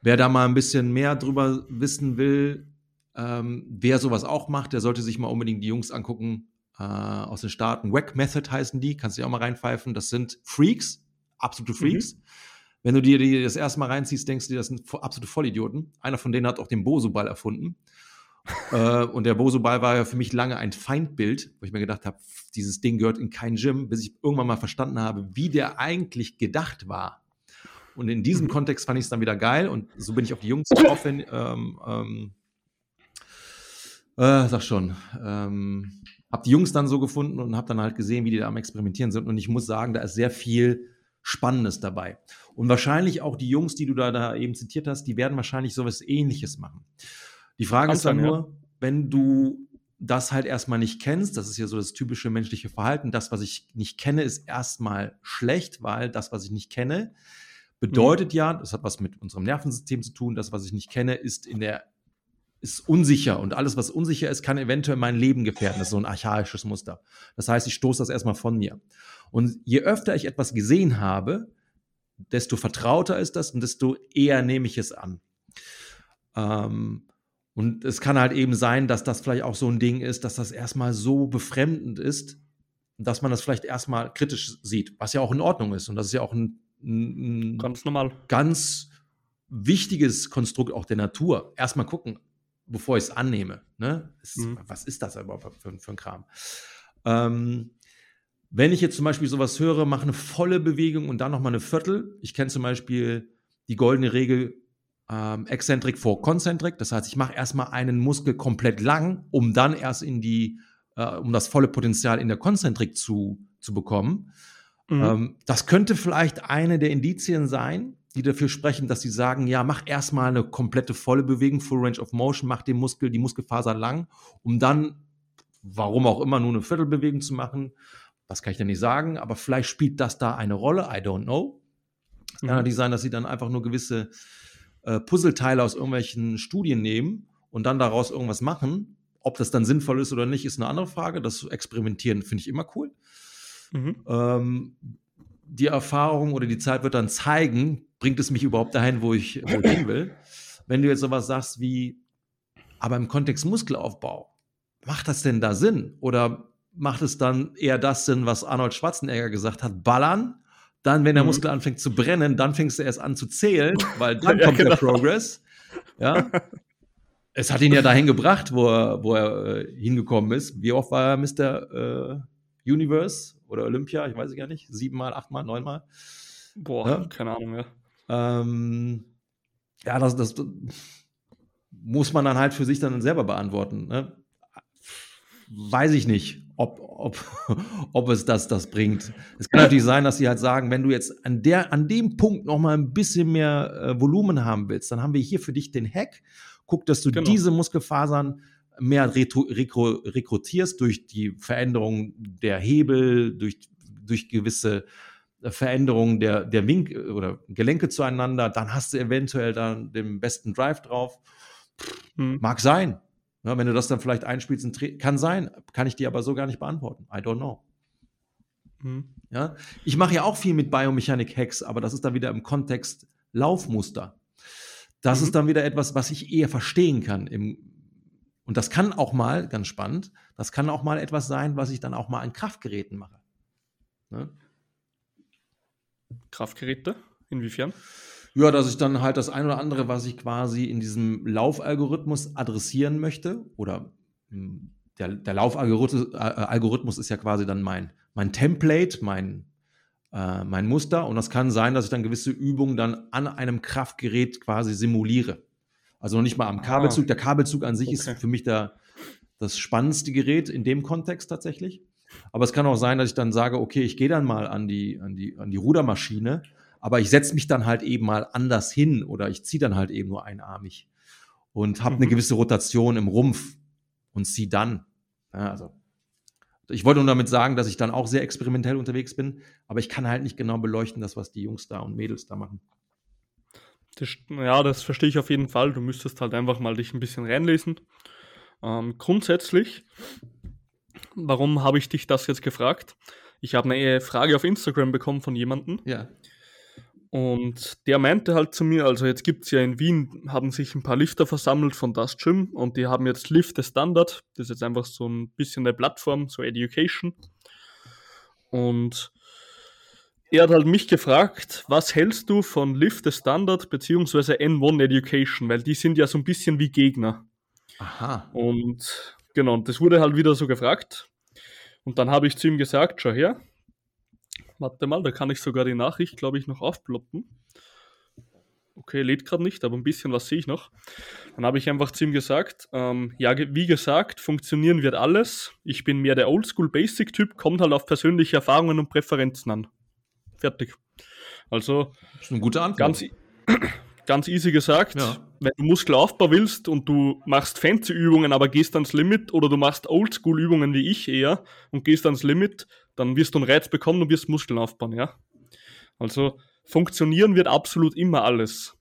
wer da mal ein bisschen mehr drüber wissen will, ähm, wer sowas auch macht, der sollte sich mal unbedingt die Jungs angucken äh, aus den Staaten. Wack Method heißen die, kannst du dir auch mal reinpfeifen. Das sind Freaks, absolute Freaks. Wenn du dir die das erste Mal reinziehst, denkst du dir, das sind absolute Vollidioten. Einer von denen hat auch den Boso-Ball erfunden. äh, und der Boso-Ball war ja für mich lange ein Feindbild, wo ich mir gedacht habe, dieses Ding gehört in kein Gym, bis ich irgendwann mal verstanden habe, wie der eigentlich gedacht war. Und in diesem Mhm. Kontext fand ich es dann wieder geil und so bin ich auf die Jungs drauf, wenn, ähm, ähm, äh, sag schon, ähm, hab die Jungs dann so gefunden und hab dann halt gesehen, wie die da am Experimentieren sind. Und ich muss sagen, da ist sehr viel Spannendes dabei. Und wahrscheinlich auch die Jungs, die du da, da eben zitiert hast, die werden wahrscheinlich sowas ähnliches machen. Die Frage Kann ist dann sein, ja. nur, wenn du das halt erstmal nicht kennst, das ist ja so das typische menschliche Verhalten, das, was ich nicht kenne, ist erstmal schlecht, weil das, was ich nicht kenne, bedeutet ja, das hat was mit unserem Nervensystem zu tun, das, was ich nicht kenne, ist in der ist unsicher und alles, was unsicher ist, kann eventuell mein Leben gefährden. Das ist so ein archaisches Muster. Das heißt, ich stoße das erstmal von mir. Und je öfter ich etwas gesehen habe, desto vertrauter ist das und desto eher nehme ich es an. Ähm, und es kann halt eben sein, dass das vielleicht auch so ein Ding ist, dass das erstmal so befremdend ist, dass man das vielleicht erstmal kritisch sieht, was ja auch in Ordnung ist. Und das ist ja auch ein, ein Ganz normal. ganz wichtiges Konstrukt auch der Natur. Erstmal gucken, bevor ich es annehme. Ne? Es, Mhm. Was ist das überhaupt für, für ein Kram? Ähm, wenn ich jetzt zum Beispiel sowas höre, mache eine volle Bewegung und dann nochmal eine Viertel. Ich kenne zum Beispiel die goldene Regel ähm, Eccentric vor Concentric. Das heißt, ich mache erstmal einen Muskel komplett lang, um dann erst in die, äh, um das volle Potenzial in der Konzentrik zu, zu bekommen. Mhm. Ähm, das könnte vielleicht eine der Indizien sein. Die dafür sprechen, dass sie sagen, ja, mach erstmal eine komplette volle Bewegung, Full Range of Motion, mach den Muskel, die Muskelfaser lang, um dann, warum auch immer, nur eine Viertelbewegung zu machen. Das kann ich dir nicht sagen, aber vielleicht spielt das da eine Rolle, I don't know. Es kann mhm. natürlich sein, dass sie dann einfach nur gewisse äh, Puzzleteile aus irgendwelchen Studien nehmen und dann daraus irgendwas machen. Ob das dann sinnvoll ist oder nicht, ist eine andere Frage. Das Experimentieren finde ich immer cool. Mhm. Ähm, die Erfahrung oder die Zeit wird dann zeigen, bringt es mich überhaupt dahin, wo ich, wo ich hin will. Wenn du jetzt sowas sagst wie, aber im Kontext Muskelaufbau, macht das denn da Sinn? Oder macht es dann eher das Sinn, was Arnold Schwarzenegger gesagt hat, ballern, dann, wenn der mhm. Muskel anfängt zu brennen, dann fängst du erst an zu zählen, weil dann ja, kommt genau. der Progress. Ja. es hat ihn ja dahin gebracht, wo er, wo er äh, hingekommen ist. Wie oft war er Mr. Äh, Universe oder Olympia? Ich weiß es gar nicht. Siebenmal, achtmal, neunmal? Boah, ja? keine Ahnung, ja. Ähm, ja, das, das, muss man dann halt für sich dann selber beantworten. Ne? Weiß ich nicht, ob, ob, ob es das, das bringt. Es kann natürlich sein, dass sie halt sagen, wenn du jetzt an, der, an dem Punkt noch mal ein bisschen mehr äh, Volumen haben willst, dann haben wir hier für dich den Hack. Guck, dass du genau. diese Muskelfasern mehr rekrutierst durch die Veränderung der Hebel, durch, durch gewisse Veränderungen der, der Wink oder Gelenke zueinander, dann hast du eventuell dann den besten Drive drauf. Hm. Mag sein. Ja, wenn du das dann vielleicht einspielst, kann sein, kann ich dir aber so gar nicht beantworten. I don't know. Hm. Ja, ich mache ja auch viel mit Biomechanik-Hacks, aber das ist dann wieder im Kontext Laufmuster. Das mhm. ist dann wieder etwas, was ich eher verstehen kann. Im, und das kann auch mal, ganz spannend, das kann auch mal etwas sein, was ich dann auch mal an Kraftgeräten mache. Ne? Kraftgeräte? Inwiefern? Ja, dass ich dann halt das ein oder andere, was ich quasi in diesem Laufalgorithmus adressieren möchte, oder hm, der, der Laufalgorithmus äh, ist ja quasi dann mein, mein Template, mein, äh, mein Muster. Und das kann sein, dass ich dann gewisse Übungen dann an einem Kraftgerät quasi simuliere. Also noch nicht mal am Kabelzug. Ah, der Kabelzug an sich okay. ist für mich der, das spannendste Gerät in dem Kontext tatsächlich. Aber es kann auch sein, dass ich dann sage, okay, ich gehe dann mal an die, an die, an die Rudermaschine, aber ich setze mich dann halt eben mal anders hin oder ich ziehe dann halt eben nur einarmig und habe mhm. eine gewisse Rotation im Rumpf und ziehe dann. Ja, also ich wollte nur damit sagen, dass ich dann auch sehr experimentell unterwegs bin, aber ich kann halt nicht genau beleuchten, das, was die Jungs da und Mädels da machen. Das, ja, das verstehe ich auf jeden Fall. Du müsstest halt einfach mal dich ein bisschen reinlesen. Ähm, grundsätzlich Warum habe ich dich das jetzt gefragt? Ich habe eine Frage auf Instagram bekommen von jemandem. Ja. Und der meinte halt zu mir, also jetzt gibt es ja in Wien, haben sich ein paar Lifter versammelt von das Gym und die haben jetzt Lift Standard. Das ist jetzt einfach so ein bisschen eine Plattform, so Education. Und er hat halt mich gefragt, was hältst du von Lift Standard bzw. N1 Education, weil die sind ja so ein bisschen wie Gegner. Aha. Und Genau, und das wurde halt wieder so gefragt. Und dann habe ich zu ihm gesagt, schau her, warte mal, da kann ich sogar die Nachricht, glaube ich, noch aufploppen. Okay, lädt gerade nicht, aber ein bisschen was sehe ich noch. Dann habe ich einfach zu ihm gesagt, ähm, ja, wie gesagt, funktionieren wird alles. Ich bin mehr der Oldschool-Basic-Typ, kommt halt auf persönliche Erfahrungen und Präferenzen an. Fertig. Also, das ist eine gute Antwort. Ganz, ganz easy gesagt, ja. Wenn du Muskelaufbau willst und du machst fancy Übungen, aber gehst ans Limit oder du machst Oldschool Übungen wie ich eher und gehst ans Limit, dann wirst du einen Reiz bekommen und wirst Muskeln aufbauen, ja. Also funktionieren wird absolut immer alles.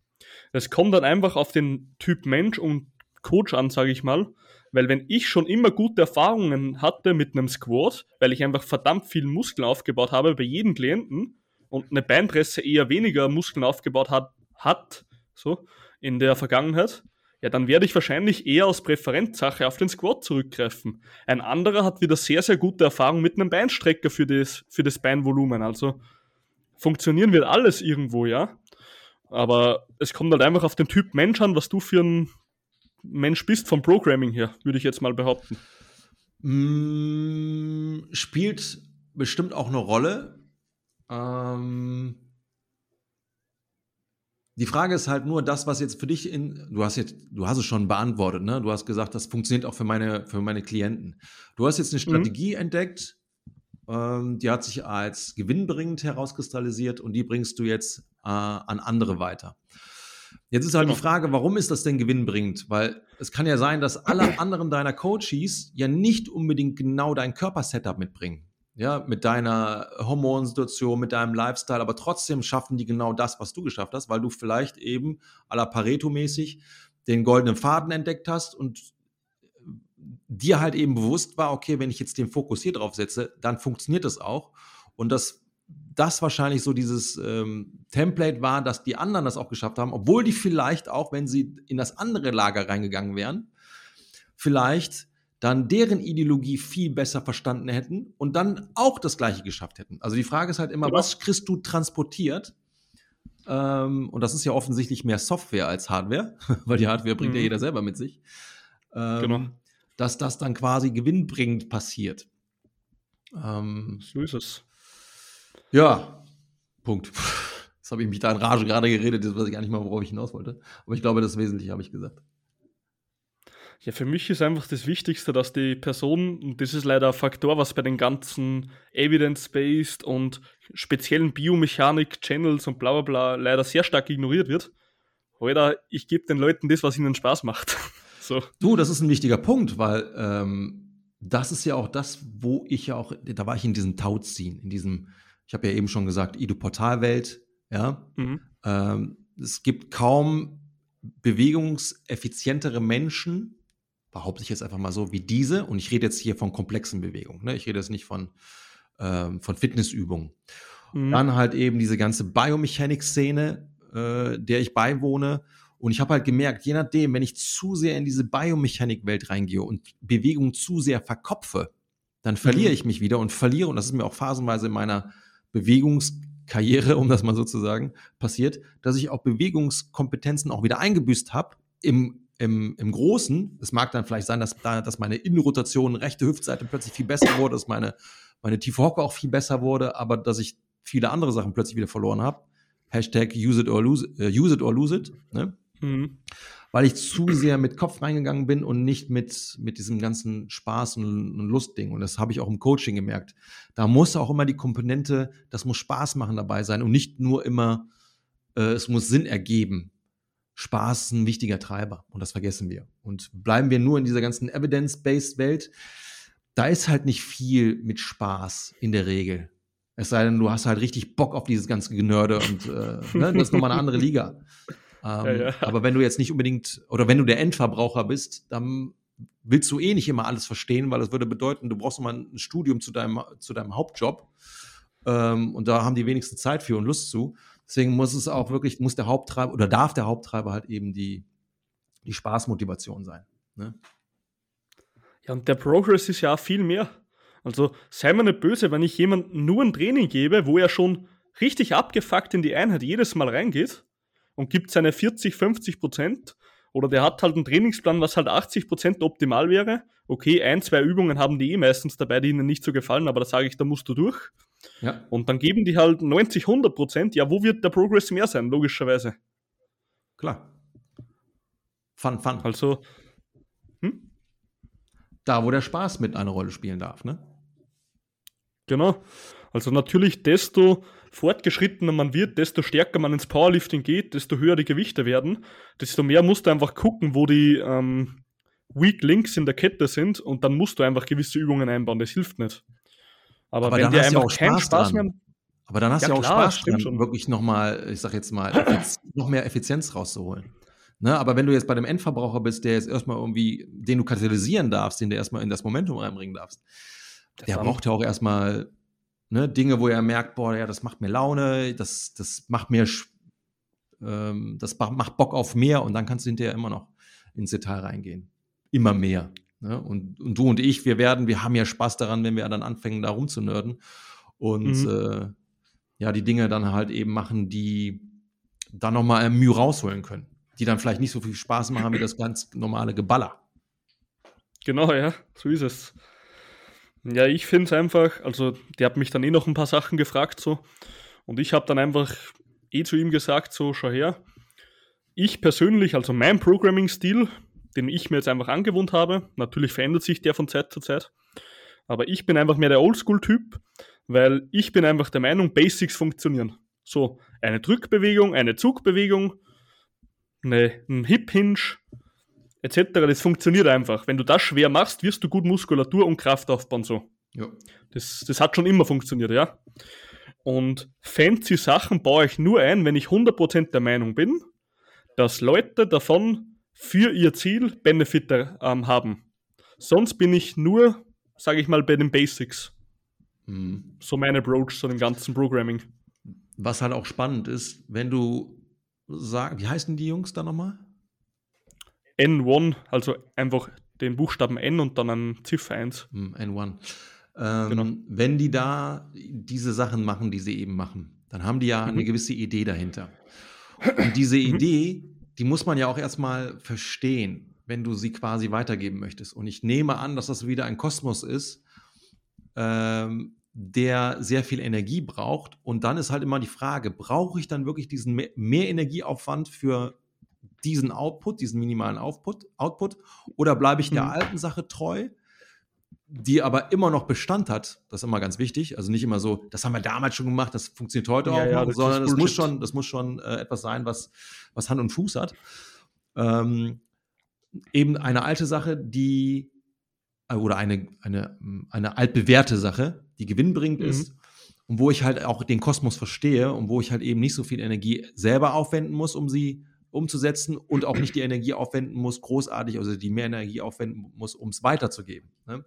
Es kommt dann einfach auf den Typ Mensch und Coach an, sage ich mal, weil wenn ich schon immer gute Erfahrungen hatte mit einem Squat, weil ich einfach verdammt viel Muskeln aufgebaut habe bei jedem Klienten und eine Beinpresse eher weniger Muskeln aufgebaut hat, hat so in der Vergangenheit, ja, dann werde ich wahrscheinlich eher aus Präferenzsache auf den Squat zurückgreifen. Ein anderer hat wieder sehr, sehr gute Erfahrung mit einem Beinstrecker für das, für das Beinvolumen. Also funktionieren wird alles irgendwo, ja. Aber es kommt halt einfach auf den Typ Mensch an, was du für ein Mensch bist vom Programming her, würde ich jetzt mal behaupten. Mm, spielt bestimmt auch eine Rolle. Ähm, die Frage ist halt nur das, was jetzt für dich in, du hast jetzt, du hast es schon beantwortet, ne? Du hast gesagt, das funktioniert auch für meine, für meine Klienten. Du hast jetzt eine mhm. Strategie mhm. entdeckt, ähm, die hat sich als gewinnbringend herauskristallisiert und die bringst du jetzt äh, an andere weiter. Jetzt ist halt genau. die Frage, warum ist das denn gewinnbringend? Weil es kann ja sein, dass alle anderen deiner Coaches ja nicht unbedingt genau dein Körpersetup mitbringen. Ja, mit deiner Hormonsituation, mit deinem Lifestyle, aber trotzdem schaffen die genau das, was du geschafft hast, weil du vielleicht eben à la Pareto-mäßig den goldenen Faden entdeckt hast und dir halt eben bewusst war, okay, wenn ich jetzt den Fokus hier drauf setze, dann funktioniert das auch. Und das das wahrscheinlich so dieses ähm, Template war, dass die anderen das auch geschafft haben, obwohl die vielleicht auch, wenn sie in das andere Lager reingegangen wären, vielleicht dann deren Ideologie viel besser verstanden hätten und dann auch das Gleiche geschafft hätten. Also die Frage ist halt immer, genau. was kriegst du transportiert? Ähm, und das ist ja offensichtlich mehr Software als Hardware, weil die Hardware bringt mhm. ja jeder selber mit sich. Ähm, genau. Dass das dann quasi gewinnbringend passiert. Ähm, so ist es. Ja, Punkt. Jetzt habe ich mich da in Rage gerade geredet, jetzt weiß ich gar nicht mal, worauf ich hinaus wollte. Aber ich glaube, das Wesentliche habe ich gesagt. Ja, für mich ist einfach das Wichtigste, dass die Person, und das ist leider ein Faktor, was bei den ganzen Evidence-Based und speziellen Biomechanik-Channels und bla bla bla leider sehr stark ignoriert wird. Oder ich gebe den Leuten das, was ihnen Spaß macht. so. Du, das ist ein wichtiger Punkt, weil ähm, das ist ja auch das, wo ich ja auch, da war ich in diesem Tauziehen, in diesem ich habe ja eben schon gesagt, Ido-Portalwelt, ja. Mhm. Ähm, es gibt kaum bewegungseffizientere Menschen, behaupte ich jetzt einfach mal so, wie diese. Und ich rede jetzt hier von komplexen Bewegungen. Ne? Ich rede jetzt nicht von, ähm, von Fitnessübungen. Mhm. Dann halt eben diese ganze Biomechanik-Szene, äh, der ich beiwohne. Und ich habe halt gemerkt, je nachdem, wenn ich zu sehr in diese Biomechanik-Welt reingehe und Bewegung zu sehr verkopfe, dann verliere mhm. ich mich wieder und verliere, und das ist mir auch phasenweise in meiner Bewegungskarriere, um das mal so zu sagen, passiert, dass ich auch Bewegungskompetenzen auch wieder eingebüßt habe im, im, im Großen. Es mag dann vielleicht sein, dass, dass meine Innenrotation, rechte Hüftseite plötzlich viel besser wurde, dass meine, meine tiefe Hocke auch viel besser wurde, aber dass ich viele andere Sachen plötzlich wieder verloren habe. Hashtag use it or lose, uh, use it, or lose it. Ne? Mhm weil ich zu sehr mit Kopf reingegangen bin und nicht mit, mit diesem ganzen Spaß und, und Lustding. Und das habe ich auch im Coaching gemerkt. Da muss auch immer die Komponente, das muss Spaß machen dabei sein und nicht nur immer, äh, es muss Sinn ergeben. Spaß ist ein wichtiger Treiber und das vergessen wir. Und bleiben wir nur in dieser ganzen Evidence-Based Welt, da ist halt nicht viel mit Spaß in der Regel. Es sei denn, du hast halt richtig Bock auf dieses ganze Genörde und äh, ne, das ist nochmal eine andere Liga. Ähm, ja, ja. Aber wenn du jetzt nicht unbedingt, oder wenn du der Endverbraucher bist, dann willst du eh nicht immer alles verstehen, weil das würde bedeuten, du brauchst mal ein Studium zu deinem, zu deinem Hauptjob. Ähm, und da haben die wenigsten Zeit für und Lust zu. Deswegen muss es auch wirklich, muss der Haupttreiber oder darf der Haupttreiber halt eben die, die Spaßmotivation sein. Ne? Ja, und der Progress ist ja viel mehr. Also sei mir nicht böse, wenn ich jemandem nur ein Training gebe, wo er schon richtig abgefuckt in die Einheit jedes Mal reingeht und gibt seine 40, 50 Prozent oder der hat halt einen Trainingsplan, was halt 80 Prozent optimal wäre. Okay, ein, zwei Übungen haben die eh meistens dabei, die ihnen nicht so gefallen, aber da sage ich, da musst du durch. Ja. Und dann geben die halt 90, 100 Prozent. Ja, wo wird der Progress mehr sein, logischerweise? Klar. Fun, fun. Also, hm? Da, wo der Spaß mit eine Rolle spielen darf, ne? Genau. Also natürlich, desto fortgeschrittener man wird, desto stärker man ins Powerlifting geht, desto höher die Gewichte werden, desto mehr musst du einfach gucken, wo die ähm, Weak Links in der Kette sind und dann musst du einfach gewisse Übungen einbauen. Das hilft nicht. Aber, Aber wenn dir einfach keinen Spaß, Spaß mehr. Aber dann hast ja, du ja auch klar, Spaß dran, schon. wirklich nochmal, ich sag jetzt mal, noch mehr Effizienz rauszuholen. Ne, aber wenn du jetzt bei dem Endverbraucher bist, der jetzt erstmal irgendwie, den du katalysieren darfst, den du erstmal in das Momentum reinbringen darfst, das der braucht ja auch erstmal ne, Dinge, wo er merkt, boah, ja, das macht mir Laune, das, das macht mir, ähm, das macht Bock auf mehr und dann kannst du hinterher immer noch ins Detail reingehen. Immer mehr. Ne? Und, und du und ich, wir werden, wir haben ja Spaß daran, wenn wir dann anfangen, da rumzunörden und mhm. äh, ja, die Dinge dann halt eben machen, die dann nochmal Mühe rausholen können. Die dann vielleicht nicht so viel Spaß machen wie das ganz normale Geballer. Genau, ja, so ist es. Ja, ich finde es einfach, also der hat mich dann eh noch ein paar Sachen gefragt so und ich habe dann einfach eh zu ihm gesagt, so schau her, ich persönlich, also mein Programming-Stil, den ich mir jetzt einfach angewohnt habe, natürlich verändert sich der von Zeit zu Zeit, Aber ich bin einfach mehr der Oldschool-Typ, weil ich bin einfach der Meinung, Basics funktionieren. So, eine Drückbewegung, eine Zugbewegung, eine, ein Hip-Hinge, etc. Das funktioniert einfach. Wenn du das schwer machst, wirst du gut Muskulatur und Kraft aufbauen. So. Ja. Das, das hat schon immer funktioniert, ja. Und fancy Sachen baue ich nur ein, wenn ich 100% der Meinung bin, dass Leute davon für ihr Ziel Benefit ähm, haben. Sonst bin ich nur, sage ich mal, bei den Basics. Mhm. So mein Approach zu dem ganzen Programming. Was halt auch spannend ist, wenn du sagst, wie heißen die Jungs da nochmal? N1, also einfach den Buchstaben N und dann ein Ziffer 1. Hm, N1. Ähm, Genau. Wenn die da diese Sachen machen, die sie eben machen, dann haben die ja eine Mhm. gewisse Idee dahinter. Und diese Mhm. Idee, die muss man ja auch erstmal verstehen, wenn du sie quasi weitergeben möchtest. Und ich nehme an, dass das wieder ein Kosmos ist, ähm, der sehr viel Energie braucht. Und dann ist halt immer die Frage, brauche ich dann wirklich diesen mehr, mehr Energieaufwand für diesen Output, diesen minimalen Output, Output oder bleibe ich der Mhm. alten Sache treu, die aber immer noch Bestand hat? Das ist immer ganz wichtig. Also nicht immer so, das haben wir damals schon gemacht, das funktioniert heute Ja, auch ja, noch, das sondern das muss schon, das muss schon äh, etwas sein, was, was Hand und Fuß hat. Ähm, eben eine alte Sache, die äh, oder eine, eine, eine altbewährte Sache, die gewinnbringend Mhm. ist und wo ich halt auch den Kosmos verstehe und wo ich halt eben nicht so viel Energie selber aufwenden muss, um sie umzusetzen und auch nicht die Energie aufwenden muss, großartig, also die mehr Energie aufwenden muss, um es weiterzugeben. Ne?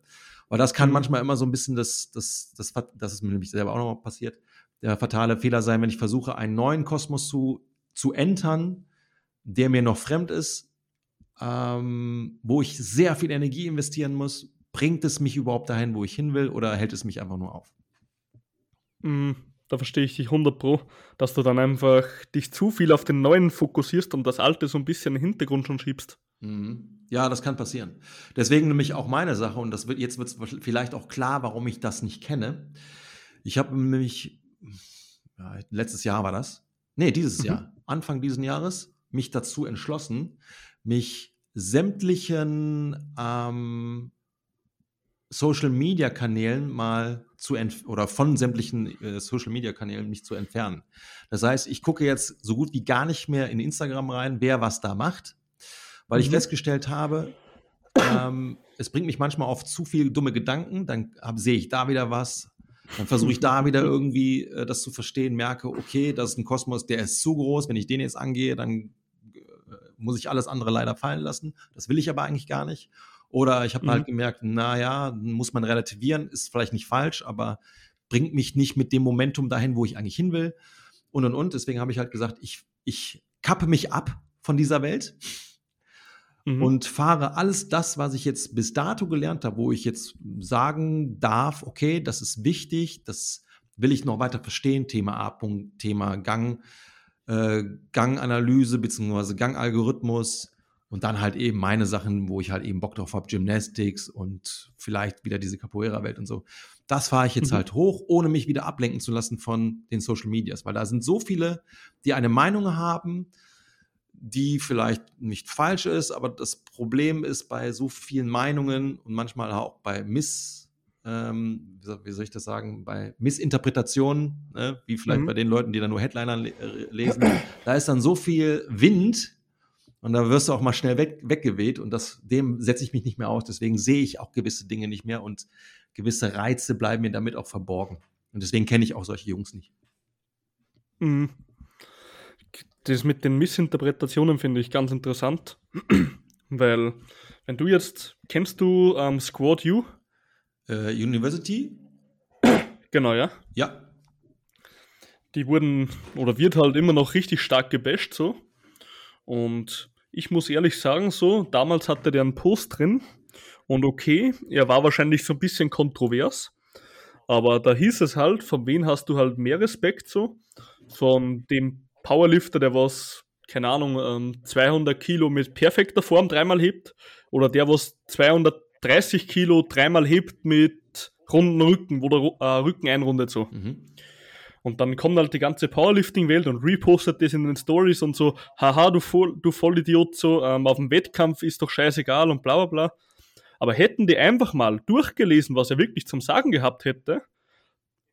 Weil das kann Mhm. manchmal immer so ein bisschen das, das, das, das ist mir nämlich selber auch nochmal passiert, der fatale Fehler sein, wenn ich versuche, einen neuen Kosmos zu, zu entern, der mir noch fremd ist, ähm, wo ich sehr viel Energie investieren muss, bringt es mich überhaupt dahin, wo ich hin will, oder hält es mich einfach nur auf? Mm, Da verstehe ich dich 100 Pro, dass du dann einfach dich zu viel auf den neuen fokussierst und das alte so ein bisschen im Hintergrund schon schiebst. Mhm. Ja, das kann passieren. Deswegen nämlich auch meine Sache, und das wird, jetzt wird es vielleicht auch klar, warum ich das nicht kenne. Ich habe nämlich, ja, letztes Jahr war das, nee, dieses Mhm. Jahr, Anfang dieses Jahres, mich dazu entschlossen, mich sämtlichen ähm, Social Media Kanälen mal zu oder von sämtlichen äh, Social Media Kanälen mich zu entfernen. Das heißt, ich gucke jetzt so gut wie gar nicht mehr in Instagram rein, wer was da macht, weil ich Mhm. festgestellt habe, ähm, es bringt mich manchmal auf zu viel dumme Gedanken, dann hab- sehe ich da wieder was, dann versuche ich da wieder irgendwie äh, das zu verstehen, merke, okay, das ist ein Kosmos, der ist zu groß, wenn ich den jetzt angehe, dann äh, muss ich alles andere leider fallen lassen. Das will ich aber eigentlich gar nicht. Oder ich habe Mhm. halt gemerkt, naja, muss man relativieren, ist vielleicht nicht falsch, aber bringt mich nicht mit dem Momentum dahin, wo ich eigentlich hin will. Und und und. Deswegen habe ich halt gesagt, ich, ich kappe mich ab von dieser Welt Mhm. und fahre alles das, was ich jetzt bis dato gelernt habe, wo ich jetzt sagen darf, okay, das ist wichtig, das will ich noch weiter verstehen, Thema A-Punkt, Thema Gang, äh, Ganganalyse bzw. Gangalgorithmus und dann halt eben meine Sachen, wo ich halt eben Bock drauf habe, Gymnastics und vielleicht wieder diese Capoeira-Welt und so. Das fahre ich jetzt Mhm. halt hoch, ohne mich wieder ablenken zu lassen von den Social Medias, weil da sind so viele, die eine Meinung haben, die vielleicht nicht falsch ist, aber das Problem ist bei so vielen Meinungen und manchmal auch bei Miss, ähm, wie soll- ich das sagen, bei Missinterpretationen, ne, wie vielleicht Mhm. bei den Leuten, die dann nur Headliner le äh, lesen, da ist dann so viel Wind und da wirst du auch mal schnell weg, weggeweht und das, dem setze ich mich nicht mehr aus. Deswegen sehe ich auch gewisse Dinge nicht mehr und gewisse Reize bleiben mir damit auch verborgen. Und deswegen kenne ich auch solche Jungs nicht. Mhm. Das mit den Missinterpretationen finde ich ganz interessant, weil wenn du jetzt, kennst du ähm, Squad U? Äh, University? Genau, ja. Ja. Die wurden oder wird halt immer noch richtig stark gebasht so. Und ich muss ehrlich sagen, so, damals hatte der einen Post drin und okay, er war wahrscheinlich so ein bisschen kontrovers, aber da hieß es halt, von wem hast du halt mehr Respekt so? Von dem Powerlifter, der was, keine Ahnung, ähm, 200 Kilo mit perfekter Form dreimal hebt oder der was 230 Kilo dreimal hebt mit runden Rücken, wo der äh, Rücken einrundet so. Mhm. Und dann kommt halt die ganze Powerlifting-Welt und repostet das in den Stories und so, haha, du, Voll, du Vollidiot, so, ähm, auf dem Wettkampf ist doch scheißegal und bla bla bla. Aber hätten die einfach mal durchgelesen, was er wirklich zum Sagen gehabt hätte,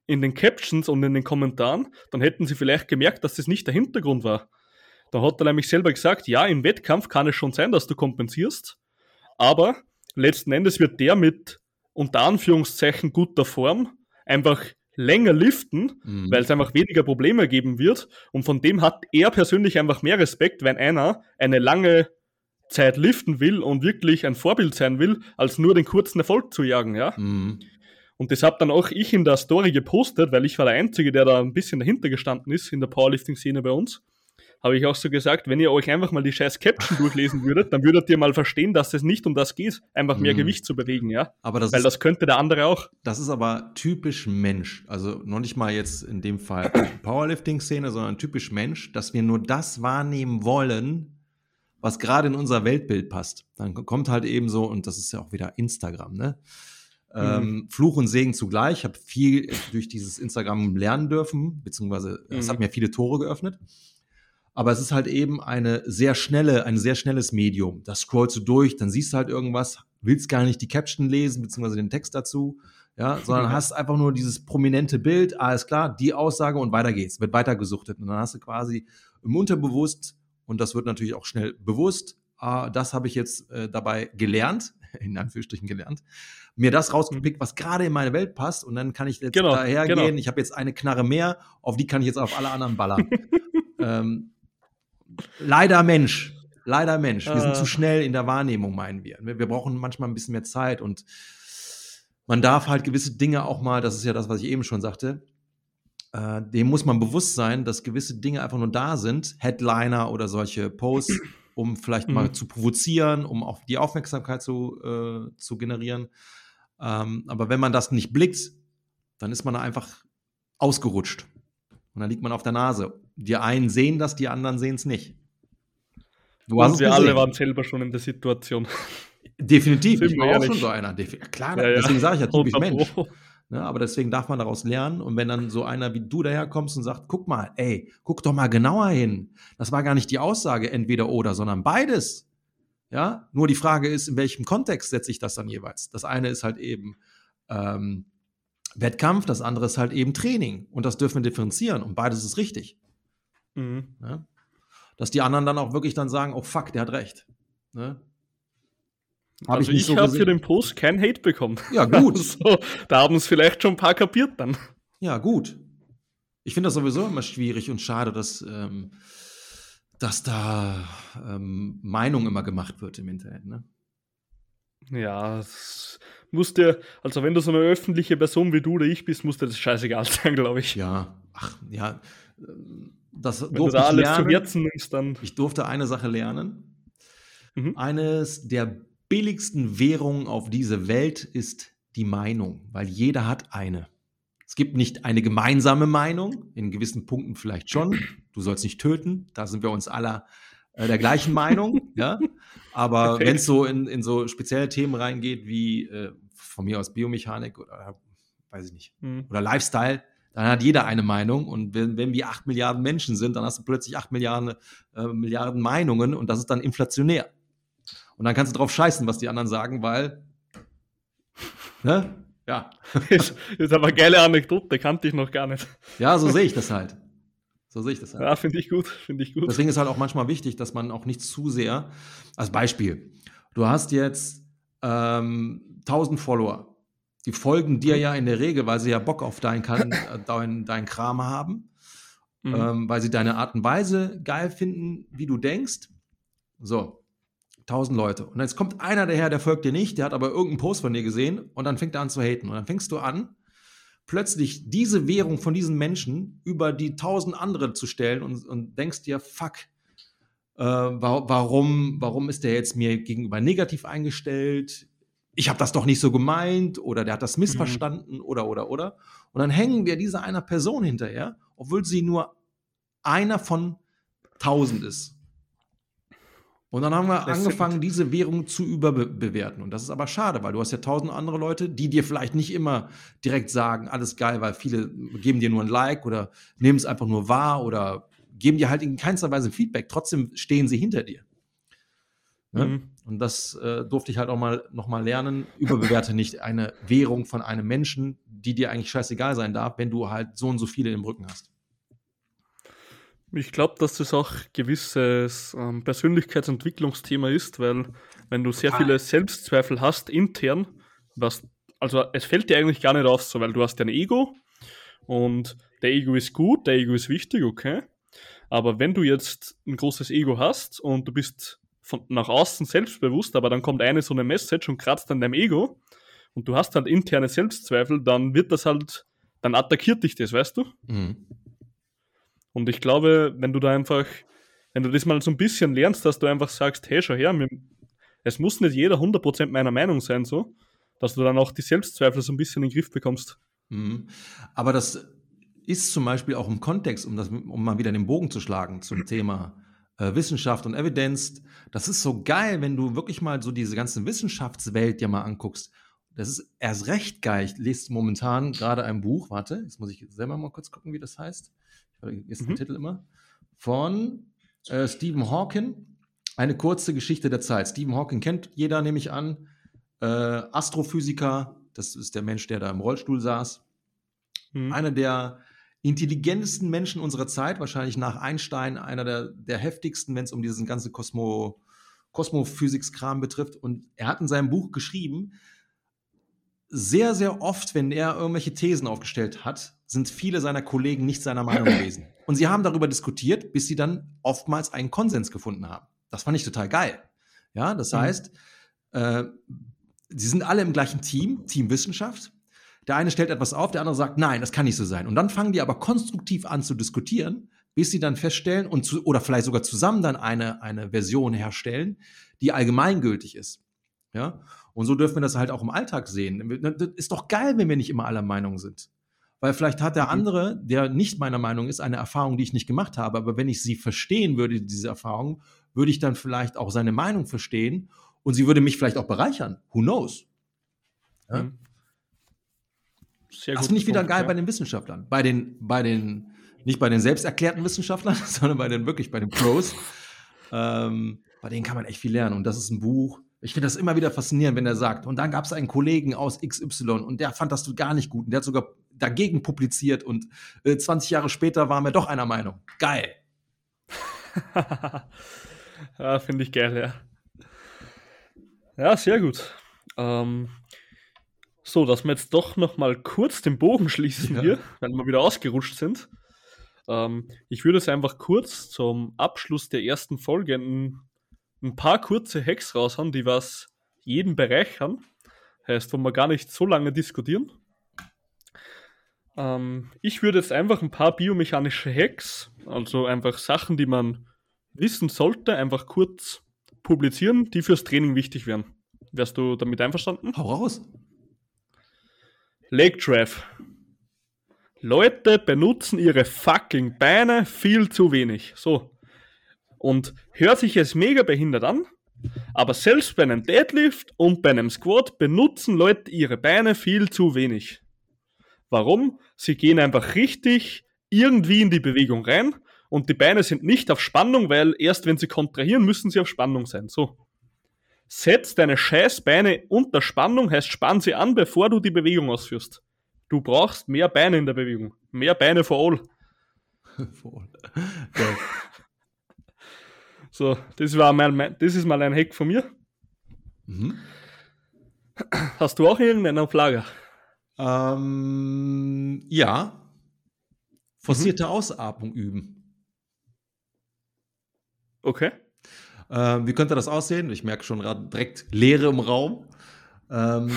in den Captions und in den Kommentaren, dann hätten sie vielleicht gemerkt, dass das nicht der Hintergrund war. Da hat er nämlich selber gesagt, ja, im Wettkampf kann es schon sein, dass du kompensierst, aber letzten Endes wird der mit unter Anführungszeichen guter Form einfach länger liften, mhm. weil es einfach weniger Probleme geben wird. Und von dem hat er persönlich einfach mehr Respekt, wenn einer eine lange Zeit liften will und wirklich ein Vorbild sein will, als nur den kurzen Erfolg zu jagen, ja. Mhm. Und das habe dann auch ich in der Story gepostet, weil ich war der Einzige, der da ein bisschen dahinter gestanden ist in der Powerlifting-Szene bei uns habe ich auch so gesagt, wenn ihr euch einfach mal die scheiß Caption durchlesen würdet, dann würdet ihr mal verstehen, dass es nicht um das geht, einfach mehr mhm. Gewicht zu bewegen, ja. Aber das Weil ist, das könnte der andere auch. Das ist aber typisch Mensch. Also noch nicht mal jetzt in dem Fall Powerlifting-Szene, sondern typisch Mensch, dass wir nur das wahrnehmen wollen, was gerade in unser Weltbild passt. Dann kommt halt eben so, und das ist ja auch wieder Instagram, ne? Ähm, mhm. Fluch und Segen zugleich. Ich habe viel durch dieses Instagram lernen dürfen, beziehungsweise es mhm. hat mir viele Tore geöffnet. Aber es ist halt eben eine sehr schnelle, ein sehr schnelles Medium. Das scrollst du durch, dann siehst du halt irgendwas, willst gar nicht die Caption lesen, beziehungsweise den Text dazu, ja, sondern hast einfach nur dieses prominente Bild, alles klar, die Aussage und weiter geht's, wird weiter gesuchtet. Und dann hast du quasi im Unterbewusst, und das wird natürlich auch schnell bewusst, ah, das habe ich jetzt äh, dabei gelernt, in Anführungsstrichen gelernt, mir das rausgepickt, was gerade in meine Welt passt und dann kann ich jetzt genau, dahergehen, genau. ich habe jetzt eine Knarre mehr, auf die kann ich jetzt auf alle anderen ballern. ähm, leider Mensch. Leider Mensch. Wir sind äh. zu schnell in der Wahrnehmung, meinen wir. Wir brauchen manchmal ein bisschen mehr Zeit und man darf halt gewisse Dinge auch mal, das ist ja das, was ich eben schon sagte, äh, dem muss man bewusst sein, dass gewisse Dinge einfach nur da sind, Headliner oder solche Posts, um vielleicht mhm. mal zu provozieren, um auch die Aufmerksamkeit zu, äh, zu generieren. Ähm, aber wenn man das nicht blickt, dann ist man einfach ausgerutscht. Und dann liegt man auf der Nase. Die einen sehen das, die anderen sehen es nicht. Du Und wir alle waren selber schon in der Situation. Definitiv, ich war auch schon so einer. Klar, ja, deswegen sage ich ja typisch Mensch. Ne, aber deswegen darf man daraus lernen. Und wenn dann so einer wie du daherkommst und sagt, guck mal, ey, guck doch mal genauer hin. Das war gar nicht die Aussage entweder oder, sondern beides. Ja, nur die Frage ist, in welchem Kontext setze ich das dann jeweils? Das eine ist halt eben ähm, Wettkampf, das andere ist halt eben Training. Und das dürfen wir differenzieren. Und beides ist richtig. Mhm. Ja? Dass die anderen dann auch wirklich dann sagen, oh fuck, der hat recht. Ne? Hab also ich, ich so habe für den Post kein Hate bekommen. Ja, gut. so, da haben es vielleicht schon ein paar kapiert dann. Ja, gut. Ich finde das sowieso immer schwierig und schade, dass, ähm, dass da ähm, Meinung immer gemacht wird im Internet. Ne? Ja, das muss dir, also wenn du so eine öffentliche Person wie du oder ich bist, muss dir das scheißegal sein, glaube ich. Ja, ach, ja. Das wenn du da alles lernen. zu Herzen nimmst, dann. Ich durfte eine Sache lernen. Mhm. Eines der billigsten Währungen auf dieser Welt ist die Meinung, weil jeder hat eine. Es gibt nicht eine gemeinsame Meinung, in gewissen Punkten vielleicht schon. Du sollst nicht töten, da sind wir uns aller äh, der gleichen Meinung, ja. Aber wenn es so in, in so spezielle Themen reingeht, wie äh, von mir aus Biomechanik oder weiß ich nicht, mhm. oder Lifestyle, dann hat jeder eine Meinung. Und wenn, wenn wir acht Milliarden Menschen sind, dann hast du plötzlich acht Milliarden, äh, Milliarden Meinungen und das ist dann inflationär. Und dann kannst du drauf scheißen, was die anderen sagen, weil, ne? Ja. ist, ist aber eine geile Anekdote, kannte ich noch gar nicht. Ja, so sehe ich das halt. So sehe ich das halt. Ja, finde ich gut, finde ich gut. Deswegen ist halt auch manchmal wichtig, dass man auch nicht zu sehr, als Beispiel, du hast jetzt ähm, 1000 Follower die folgen dir ja in der Regel, weil sie ja Bock auf dein, äh, dein, dein Kram haben, mhm. ähm, weil sie deine Art und Weise geil finden, wie du denkst. So, tausend Leute. Und jetzt kommt einer daher, der folgt dir nicht, der hat aber irgendeinen Post von dir gesehen und dann fängt er an zu haten. Und dann fängst du an, plötzlich diese Währung von diesen Menschen über die tausend andere zu stellen und, und denkst dir, fuck, äh, warum, warum ist der jetzt mir gegenüber negativ eingestellt? Ich habe das doch nicht so gemeint oder der hat das missverstanden mhm. oder oder oder. Und dann hängen wir dieser einer Person hinterher, obwohl sie nur einer von tausend ist. Und dann haben wir das angefangen, diese Währung zu überbewerten. Und das ist aber schade, weil du hast ja tausend andere Leute, die dir vielleicht nicht immer direkt sagen, alles geil, weil viele geben dir nur ein Like oder nehmen es einfach nur wahr oder geben dir halt in keinster Weise Feedback. Trotzdem stehen sie hinter dir. Ne? Mhm. Und das äh, durfte ich halt auch mal noch mal lernen. Überbewerte nicht eine Währung von einem Menschen, die dir eigentlich scheißegal sein darf, wenn du halt so und so viele im Rücken hast. Ich glaube, dass das auch gewisses ähm, Persönlichkeitsentwicklungsthema ist, weil wenn du sehr viele Selbstzweifel hast intern, was also es fällt dir eigentlich gar nicht auf, so weil du hast ja ein Ego und der Ego ist gut, der Ego ist wichtig, okay. Aber wenn du jetzt ein großes Ego hast und du bist von nach außen selbstbewusst, aber dann kommt eine so eine Message und kratzt an deinem Ego und du hast halt interne Selbstzweifel, dann wird das halt, dann attackiert dich das, weißt du? Mhm. Und ich glaube, wenn du da einfach, wenn du das mal so ein bisschen lernst, dass du einfach sagst, hey, schau her, es muss nicht jeder 100% meiner Meinung sein, so, dass du dann auch die Selbstzweifel so ein bisschen in den Griff bekommst. Mhm. Aber das ist zum Beispiel auch im Kontext, um, das, um mal wieder den Bogen zu schlagen zum Thema äh, Wissenschaft und Evidenz. Das ist so geil, wenn du wirklich mal so diese ganze Wissenschaftswelt dir mal anguckst. Das ist erst recht geil. Ich lese momentan gerade ein Buch. Warte, jetzt muss ich selber mal kurz gucken, wie das heißt. Ich vergesse mhm. den Titel immer. Von äh, Stephen Hawking. Eine kurze Geschichte der Zeit. Stephen Hawking kennt jeder, nehme ich an. Äh, Astrophysiker. Das ist der Mensch, der da im Rollstuhl saß. Mhm. Einer der intelligentesten Menschen unserer Zeit, wahrscheinlich nach Einstein, einer der, der heftigsten, wenn es um diesen ganzen Kosmo, Kosmophysics-Kram betrifft. Und er hat in seinem Buch geschrieben, sehr, sehr oft, wenn er irgendwelche Thesen aufgestellt hat, sind viele seiner Kollegen nicht seiner Meinung gewesen. Und sie haben darüber diskutiert, bis sie dann oftmals einen Konsens gefunden haben. Das fand ich total geil. Ja, das mhm. heißt, äh, sie sind alle im gleichen Team, Team Wissenschaft. Der eine stellt etwas auf, der andere sagt, nein, das kann nicht so sein. Und dann fangen die aber konstruktiv an zu diskutieren, bis sie dann feststellen und zu, oder vielleicht sogar zusammen dann eine, eine Version herstellen, die allgemeingültig ist. Ja? Und so dürfen wir das halt auch im Alltag sehen. Das ist doch geil, wenn wir nicht immer aller Meinung sind. Weil vielleicht hat der mhm. andere, der nicht meiner Meinung ist, eine Erfahrung, die ich nicht gemacht habe. Aber wenn ich sie verstehen würde, diese Erfahrung, würde ich dann vielleicht auch seine Meinung verstehen und sie würde mich vielleicht auch bereichern. Who knows? Ja? Mhm. Sehr das finde ich wieder Punkt, geil ja. bei den Wissenschaftlern. Bei den, bei den, nicht bei den selbsterklärten Wissenschaftlern, sondern bei den wirklich bei den Pros. ähm, bei denen kann man echt viel lernen. Und das ist ein Buch. Ich finde das immer wieder faszinierend, wenn er sagt, und dann gab es einen Kollegen aus XY und der fand das gar nicht gut und der hat sogar dagegen publiziert und äh, 20 Jahre später waren wir doch einer Meinung. Geil. ja, finde ich geil, ja. Ja, sehr gut. Ähm, so, dass wir jetzt doch noch mal kurz den Bogen schließen ja. hier, weil wir wieder ausgerutscht sind. Ähm, ich würde es einfach kurz zum Abschluss der ersten Folge ein, ein paar kurze Hacks raushauen, die was jeden Bereich haben. Heißt, wo wir gar nicht so lange diskutieren. Ähm, ich würde jetzt einfach ein paar biomechanische Hacks, also einfach Sachen, die man wissen sollte, einfach kurz publizieren, die fürs Training wichtig wären. Wärst du damit einverstanden? Hau raus! Leg Drive. Leute benutzen ihre fucking Beine viel zu wenig. So. Und hört sich jetzt mega behindert an, aber selbst bei einem Deadlift und bei einem Squat benutzen Leute ihre Beine viel zu wenig. Warum? Sie gehen einfach richtig irgendwie in die Bewegung rein und die Beine sind nicht auf Spannung, weil erst wenn sie kontrahieren, müssen sie auf Spannung sein. So. Setz deine Scheißbeine unter Spannung, heißt spann sie an, bevor du die Bewegung ausführst. Du brauchst mehr Beine in der Bewegung. Mehr Beine for all. for all. so, das, war mein, das ist mal ein Hack von mir. Mhm. Hast du auch irgendeinen auf Lager? Ähm, ja. Forcierte mhm. Ausatmung üben. Okay. Ähm, wie könnte das aussehen? Ich merke schon direkt Leere im Raum. Ähm,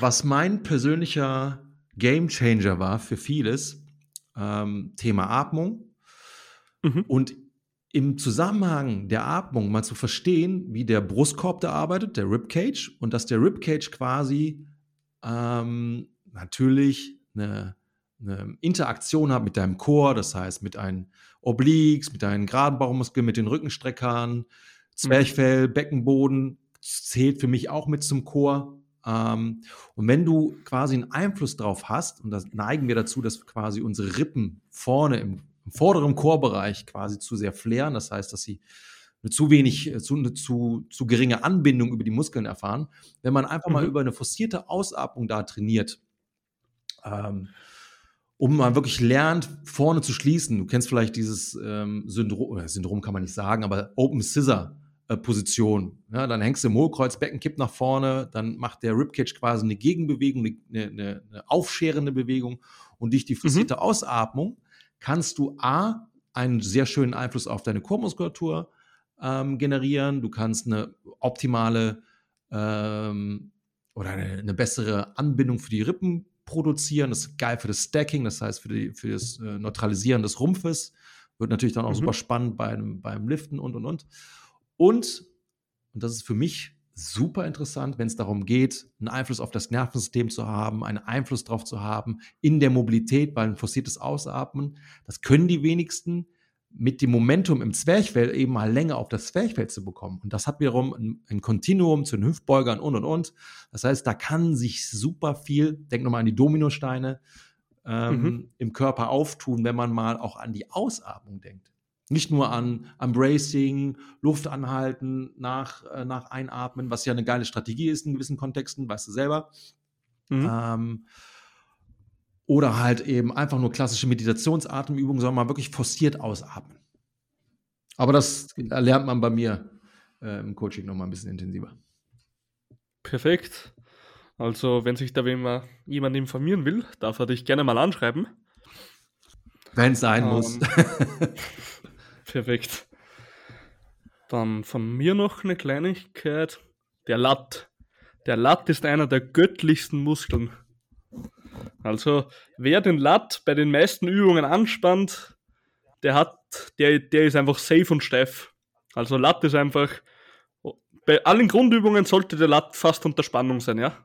was mein persönlicher Game Changer war für vieles, ähm, Thema Atmung. Mhm. Und im Zusammenhang der Atmung mal zu verstehen, wie der Brustkorb da arbeitet, der Ribcage, und dass der Ribcage quasi ähm, natürlich eine, eine, Interaktion hat mit deinem Chor, das heißt mit deinen Obliques, mit deinen geraden Bauchmuskeln, mit den Rückenstreckern, Zwerchfell, Beckenboden zählt für mich auch mit zum Chor. Ähm, und wenn du quasi einen Einfluss drauf hast, und das neigen wir dazu, dass quasi unsere Rippen vorne im, im vorderen Chorbereich quasi zu sehr flären, das heißt, dass sie eine zu wenig, äh, zu, eine zu, zu geringe Anbindung über die Muskeln erfahren. Wenn man einfach mal Mhm. über eine forcierte Ausatmung da trainiert, ähm, um mal wirklich lernt, vorne zu schließen. Du kennst vielleicht dieses ähm, Syndrom, Syndrom kann man nicht sagen, aber Open Scissor äh, Position. Ja, dann hängst du im Hohlkreuzbecken, kippt nach vorne, dann macht der Ribcage quasi eine Gegenbewegung, eine, eine, eine aufscherende Bewegung und durch die forcierte Ausatmung kannst du A, einen sehr schönen Einfluss auf deine Chormuskulatur ähm, generieren. Du kannst eine optimale ähm, oder eine, eine bessere Anbindung für die Rippen produzieren. Das ist geil für das Stacking, das heißt für, die, für das äh, Neutralisieren des Rumpfes. Wird natürlich dann auch Mhm. super spannend beim, beim Liften und und und. Und, und das ist für mich super interessant, wenn es darum geht, einen Einfluss auf das Nervensystem zu haben, einen Einfluss darauf zu haben, in der Mobilität, weil ein forciertes Ausatmen, das können die wenigsten mit dem Momentum im Zwerchfell eben mal länger auf das Zwerchfell zu bekommen. Und das hat wiederum ein, ein Kontinuum zu den Hüftbeugern und und und. Das heißt, da kann sich super viel, denk nochmal an die Dominosteine, ähm, Mhm. im Körper auftun, wenn man mal auch an die Ausatmung denkt. Nicht nur an, am Bracing, Luft anhalten, nach, äh, nach Einatmen, was ja eine geile Strategie ist in gewissen Kontexten, weißt du selber. Mhm. Ähm, oder halt eben einfach nur klassische Meditationsatemübungen, sondern mal wirklich forciert ausatmen. Aber das lernt man bei mir äh, im Coaching nochmal ein bisschen intensiver. Perfekt. Also, wenn sich da jemand, jemand informieren will, darf er dich gerne mal anschreiben. Wenn es sein muss. Perfekt. Dann von mir noch eine Kleinigkeit. Der Latt. Der Latt ist einer der göttlichsten Muskeln. Also, wer den Latt bei den meisten Übungen anspannt, der hat, der, der ist einfach safe und steif. Also Latt ist einfach, bei allen Grundübungen sollte der Latt fast unter Spannung sein, ja?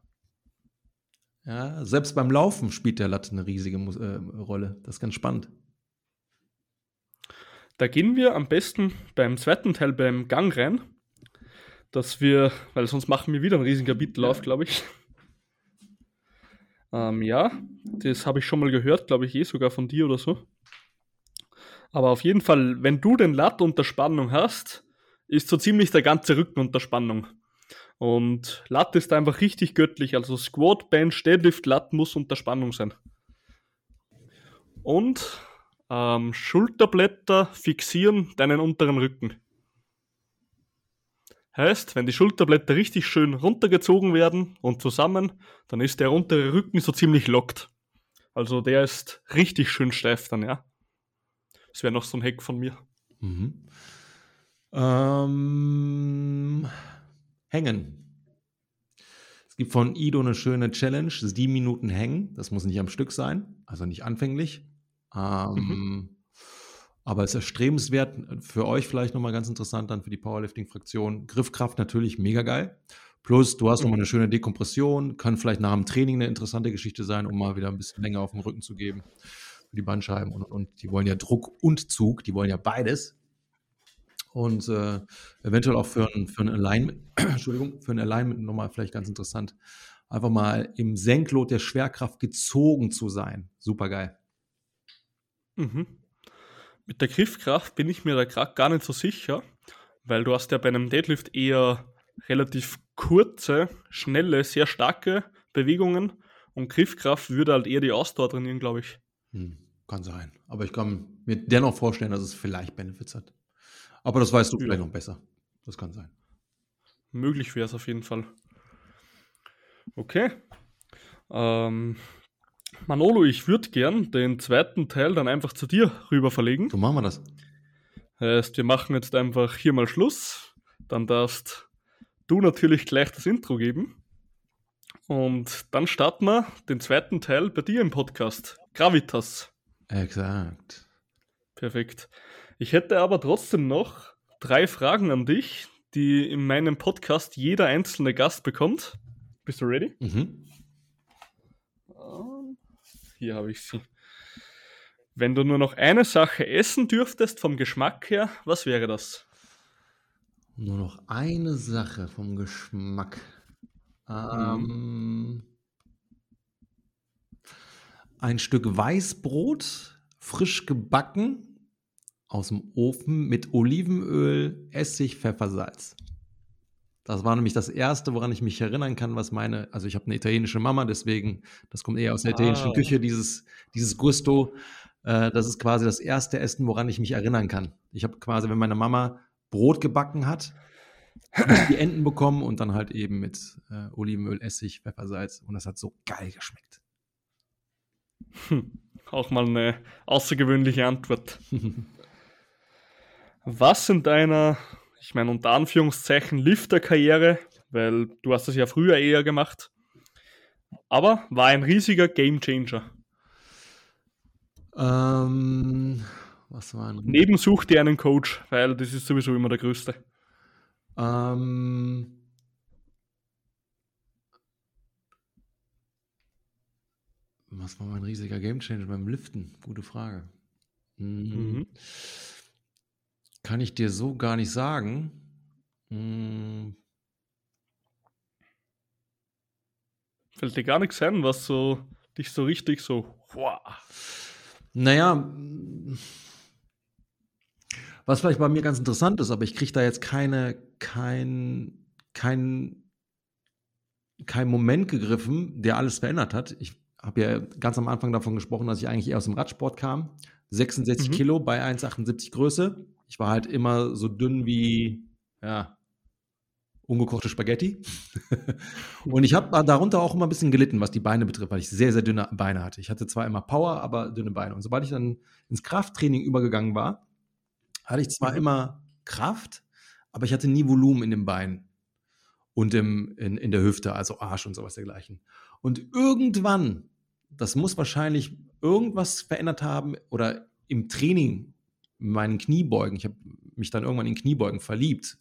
Ja, selbst beim Laufen spielt der Latte eine riesige äh, Rolle. Das ist ganz spannend. Da gehen wir am besten beim zweiten Teil beim Gang rein, dass wir, weil sonst machen wir wieder einen riesigen Kapitellauf, glaube ich. Ähm, ja, das habe ich schon mal gehört, glaube ich, eh sogar von dir oder so. Aber auf jeden Fall, wenn du den Lat unter Spannung hast, ist so ziemlich der ganze Rücken unter Spannung. Und Lat ist einfach richtig göttlich, also Squat, Bench, Deadlift, Lat muss unter Spannung sein. Und ähm, Schulterblätter fixieren deinen unteren Rücken. Heißt, wenn die Schulterblätter richtig schön runtergezogen werden und zusammen, dann ist der untere Rücken so ziemlich lockt. Also der ist richtig schön steif dann, ja. Das wäre noch so ein Hack von mir. Mhm. Ähm, hängen. Es gibt von Ido eine schöne Challenge, sieben Minuten hängen. Das muss nicht am Stück sein, also nicht anfänglich. Ähm, Aber es ist erstrebenswert für euch vielleicht nochmal ganz interessant dann für die Powerlifting-Fraktion. Griffkraft natürlich mega geil. Plus, du hast nochmal eine schöne Dekompression, kann vielleicht nach dem Training eine interessante Geschichte sein, um mal wieder ein bisschen länger auf dem Rücken zu geben. Für die Bandscheiben und, und die wollen ja Druck und Zug, die wollen ja beides. Und äh, eventuell auch für ein, für ein Alignment, Entschuldigung, für ein Alignment nochmal vielleicht ganz interessant. Einfach mal im Senklot der Schwerkraft gezogen zu sein. Super geil. Mhm. Mit der Griffkraft bin ich mir da gerade gar nicht so sicher, weil du hast ja bei einem Deadlift eher relativ kurze, schnelle, sehr starke Bewegungen und Griffkraft würde halt eher die Ausdauer trainieren, glaube ich. Hm, kann sein. Aber ich kann mir dennoch vorstellen, dass es vielleicht Benefits hat. Aber das weißt du Ja. vielleicht noch besser. Das kann sein. Möglich wäre es auf jeden Fall. Okay. Ähm, Manolo, ich würde gern den zweiten Teil dann einfach zu dir rüber verlegen. So machen wir das. Heißt, wir machen jetzt einfach hier mal Schluss. Dann darfst du natürlich gleich das Intro geben. Und dann starten wir den zweiten Teil bei dir im Podcast. Gravitas. Exakt. Perfekt. Ich hätte aber trotzdem noch drei Fragen an dich, die in meinem Podcast jeder einzelne Gast bekommt. Bist du ready? Mhm. Hier habe ich sie. Wenn du nur noch eine Sache essen dürftest vom Geschmack her, was wäre das? Nur noch eine Sache vom Geschmack. Ähm, ein Stück Weißbrot, frisch gebacken, aus dem Ofen mit Olivenöl, Essig, Pfeffer, Salz. Das war nämlich das Erste, woran ich mich erinnern kann, was meine, also ich habe eine italienische Mama, deswegen, das kommt eher aus der italienischen Ah. Küche, dieses, dieses Gusto. Äh, das ist quasi das erste Essen, woran ich mich erinnern kann. Ich habe quasi, wenn meine Mama Brot gebacken hat, die Enten bekommen und dann halt eben mit äh, Olivenöl, Essig, Pfeffer, Salz und das hat so geil geschmeckt. Hm. Auch mal eine außergewöhnliche Antwort. Was in deiner, ich meine unter Anführungszeichen, Lifter-Karriere, weil du hast das ja früher eher gemacht, aber war ein riesiger Gamechanger. Ähm, was war ein Neben such dir einen Coach, weil das ist sowieso immer der größte. Ähm, was war mein riesiger Gamechanger beim Liften? Gute Frage. Hm, Mhm. Kann ich dir so gar nicht sagen. Hm, Fällt dir gar nichts ein, was so dich so richtig so, wow. Naja, was vielleicht bei mir ganz interessant ist, aber ich kriege da jetzt keine, kein, kein, kein Moment gegriffen, der alles verändert hat. Ich habe ja ganz am Anfang davon gesprochen, dass ich eigentlich eher aus dem Radsport kam. 66 Mhm. Kilo bei 1,78 Größe. Ich war halt immer so dünn wie, ja, ungekochte Spaghetti. und ich habe darunter auch immer ein bisschen gelitten, was die Beine betrifft, weil ich sehr, sehr dünne Beine hatte. Ich hatte zwar immer Power, aber dünne Beine. Und sobald ich dann ins Krafttraining übergegangen war, hatte ich zwar Mhm. immer Kraft, aber ich hatte nie Volumen in den Beinen und im, in, in der Hüfte, also Arsch und sowas dergleichen. Und irgendwann, das muss wahrscheinlich irgendwas verändert haben oder im Training, in meinen Kniebeugen, ich habe mich dann irgendwann in Kniebeugen verliebt.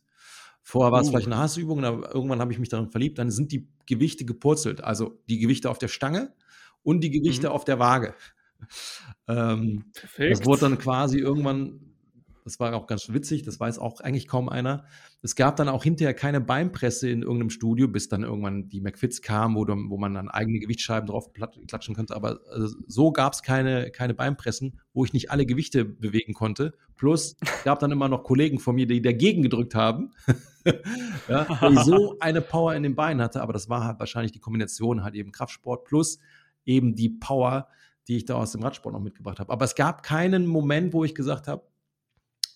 Vorher war es Uh. vielleicht eine Hassübung, aber irgendwann habe ich mich darin verliebt. Dann sind die Gewichte gepurzelt, also die Gewichte auf der Stange und die Gewichte Mhm. auf der Waage. Ähm, das wurde dann quasi irgendwann, das war auch ganz witzig, das weiß auch eigentlich kaum einer. Es gab dann auch hinterher keine Beinpresse in irgendeinem Studio, bis dann irgendwann die McFits kam, wo, wo man dann eigene Gewichtsscheiben drauf klatschen konnte. Aber äh, so gab es keine, keine Beinpressen, wo ich nicht alle Gewichte bewegen konnte. Plus es gab dann immer noch Kollegen von mir, die dagegen gedrückt haben. ja, weil ich so eine Power in den Beinen hatte, aber das war halt wahrscheinlich die Kombination halt eben Kraftsport plus eben die Power, die ich da aus dem Radsport noch mitgebracht habe. Aber es gab keinen Moment, wo ich gesagt habe,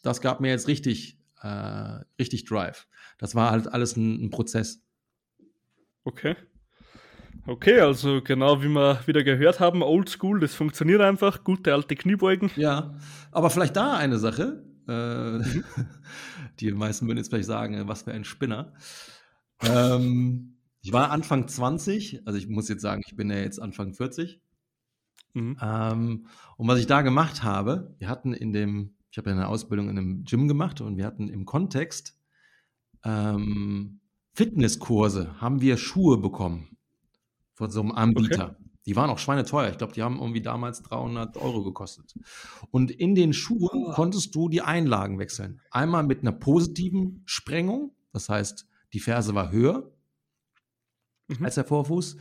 das gab mir jetzt richtig, äh, richtig Drive. Das war halt alles ein, ein Prozess. Okay. Okay, also genau wie wir wieder gehört haben, Oldschool, das funktioniert einfach, gute alte Kniebeugen. Ja, aber vielleicht da eine Sache. Äh, die meisten würden jetzt vielleicht sagen, äh, was für ein Spinner. Ähm, ich war Anfang 20, also ich muss jetzt sagen, ich bin ja jetzt Anfang 40. Mhm. Ähm, und was ich da gemacht habe, wir hatten in dem, ich habe ja eine Ausbildung in einem Gym gemacht und wir hatten im Kontext ähm, Fitnesskurse, haben wir Schuhe bekommen von so einem Anbieter. Die waren auch schweineteuer. Ich glaube, die haben irgendwie damals 300 Euro gekostet. Und in den Schuhen Ah. konntest du die Einlagen wechseln. Einmal mit einer positiven Sprengung, das heißt, die Ferse war höher Mhm. als der Vorfuß.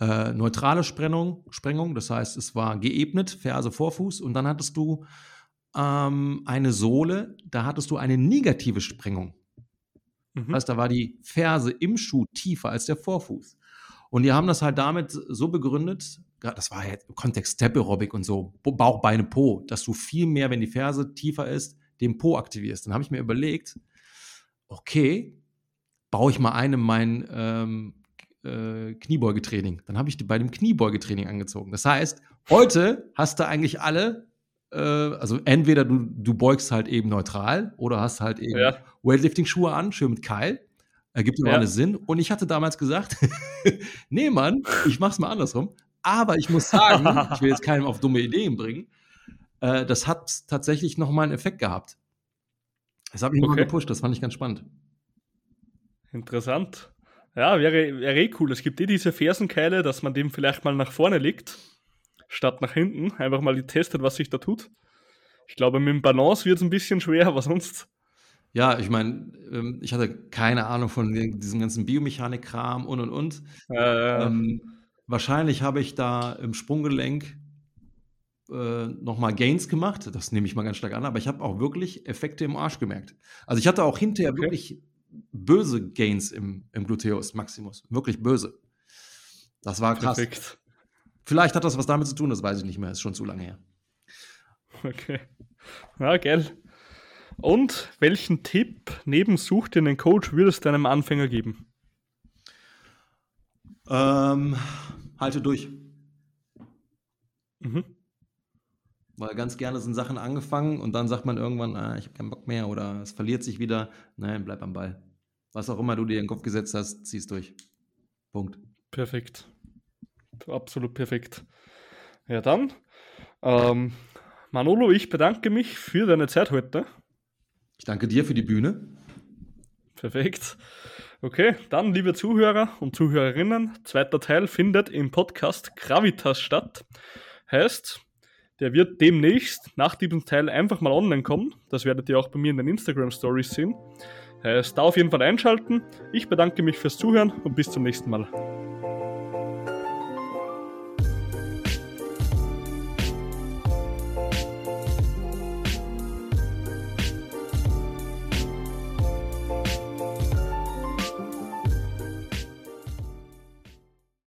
Äh, neutrale Sprengung, Sprengung, das heißt, es war geebnet, Ferse, Vorfuß. Und dann hattest du ähm, eine Sohle, da hattest du eine negative Sprengung. Mhm. Das heißt, da war die Ferse im Schuh tiefer als der Vorfuß. Und die haben das halt damit so begründet, das war ja im Kontext Step Aerobic und so, Bauch, Beine, Po, dass du viel mehr, wenn die Ferse tiefer ist, den Po aktivierst. Dann habe ich mir überlegt, okay, baue ich mal ein in mein ähm, äh, Kniebeugetraining. Dann habe ich die bei dem Kniebeugetraining angezogen. Das heißt, heute hast du eigentlich alle, also entweder du, du beugst halt eben neutral oder hast halt eben Ja. Weightlifting-Schuhe an, schön mit Keil. Ergibt Ja. ja alles Sinn. Und ich hatte damals gesagt, nee, Mann, ich mach's mal andersrum. Aber ich muss sagen, ich will jetzt keinem auf dumme Ideen bringen, äh, das hat tatsächlich nochmal einen Effekt gehabt. Das hat mich mal Okay. gepusht, das fand ich ganz spannend. Interessant. Ja, wäre, wäre eh cool. Es gibt eh diese Fersenkeile, dass man dem vielleicht mal nach vorne legt, statt nach hinten. Einfach mal getestet, was sich da tut. Ich glaube, mit dem Balance wird es ein bisschen schwer, aber sonst. Ja, ich meine, ähm, ich hatte keine Ahnung von diesem ganzen Biomechanik-Kram und und und. Äh, Ähm, wahrscheinlich habe ich da im Sprunggelenk äh, nochmal Gains gemacht, das nehme ich mal ganz stark an, aber ich habe auch wirklich Effekte im Arsch gemerkt. Also ich hatte auch hinterher okay. wirklich böse Gains im, im Gluteus Maximus. Wirklich böse. Das war krass. Perfekt. Vielleicht hat das was damit zu tun, das weiß ich nicht mehr, ist schon zu lange her. Okay. Ja, geil. Und welchen Tipp neben Such dir einen Coach würdest du einem Anfänger geben? Ähm, halte durch. Mhm. Weil ganz gerne sind Sachen angefangen und dann sagt man irgendwann, ah, ich habe keinen Bock mehr oder es verliert sich wieder. Nein, bleib am Ball. Was auch immer du dir in den Kopf gesetzt hast, zieh's durch. Punkt. Perfekt. Absolut perfekt. Ja, dann. Ähm, Manolo, ich bedanke mich für deine Zeit heute. Ich danke dir für die Bühne. Perfekt. Okay, dann, liebe Zuhörer und Zuhörerinnen, zweiter Teil findet im Podcast Gravitas statt. Heißt, der wird demnächst nach diesem Teil einfach mal online kommen. Das werdet ihr auch bei mir in den Instagram Stories sehen. Heißt, da auf jeden Fall einschalten. Ich bedanke mich fürs Zuhören und bis zum nächsten Mal.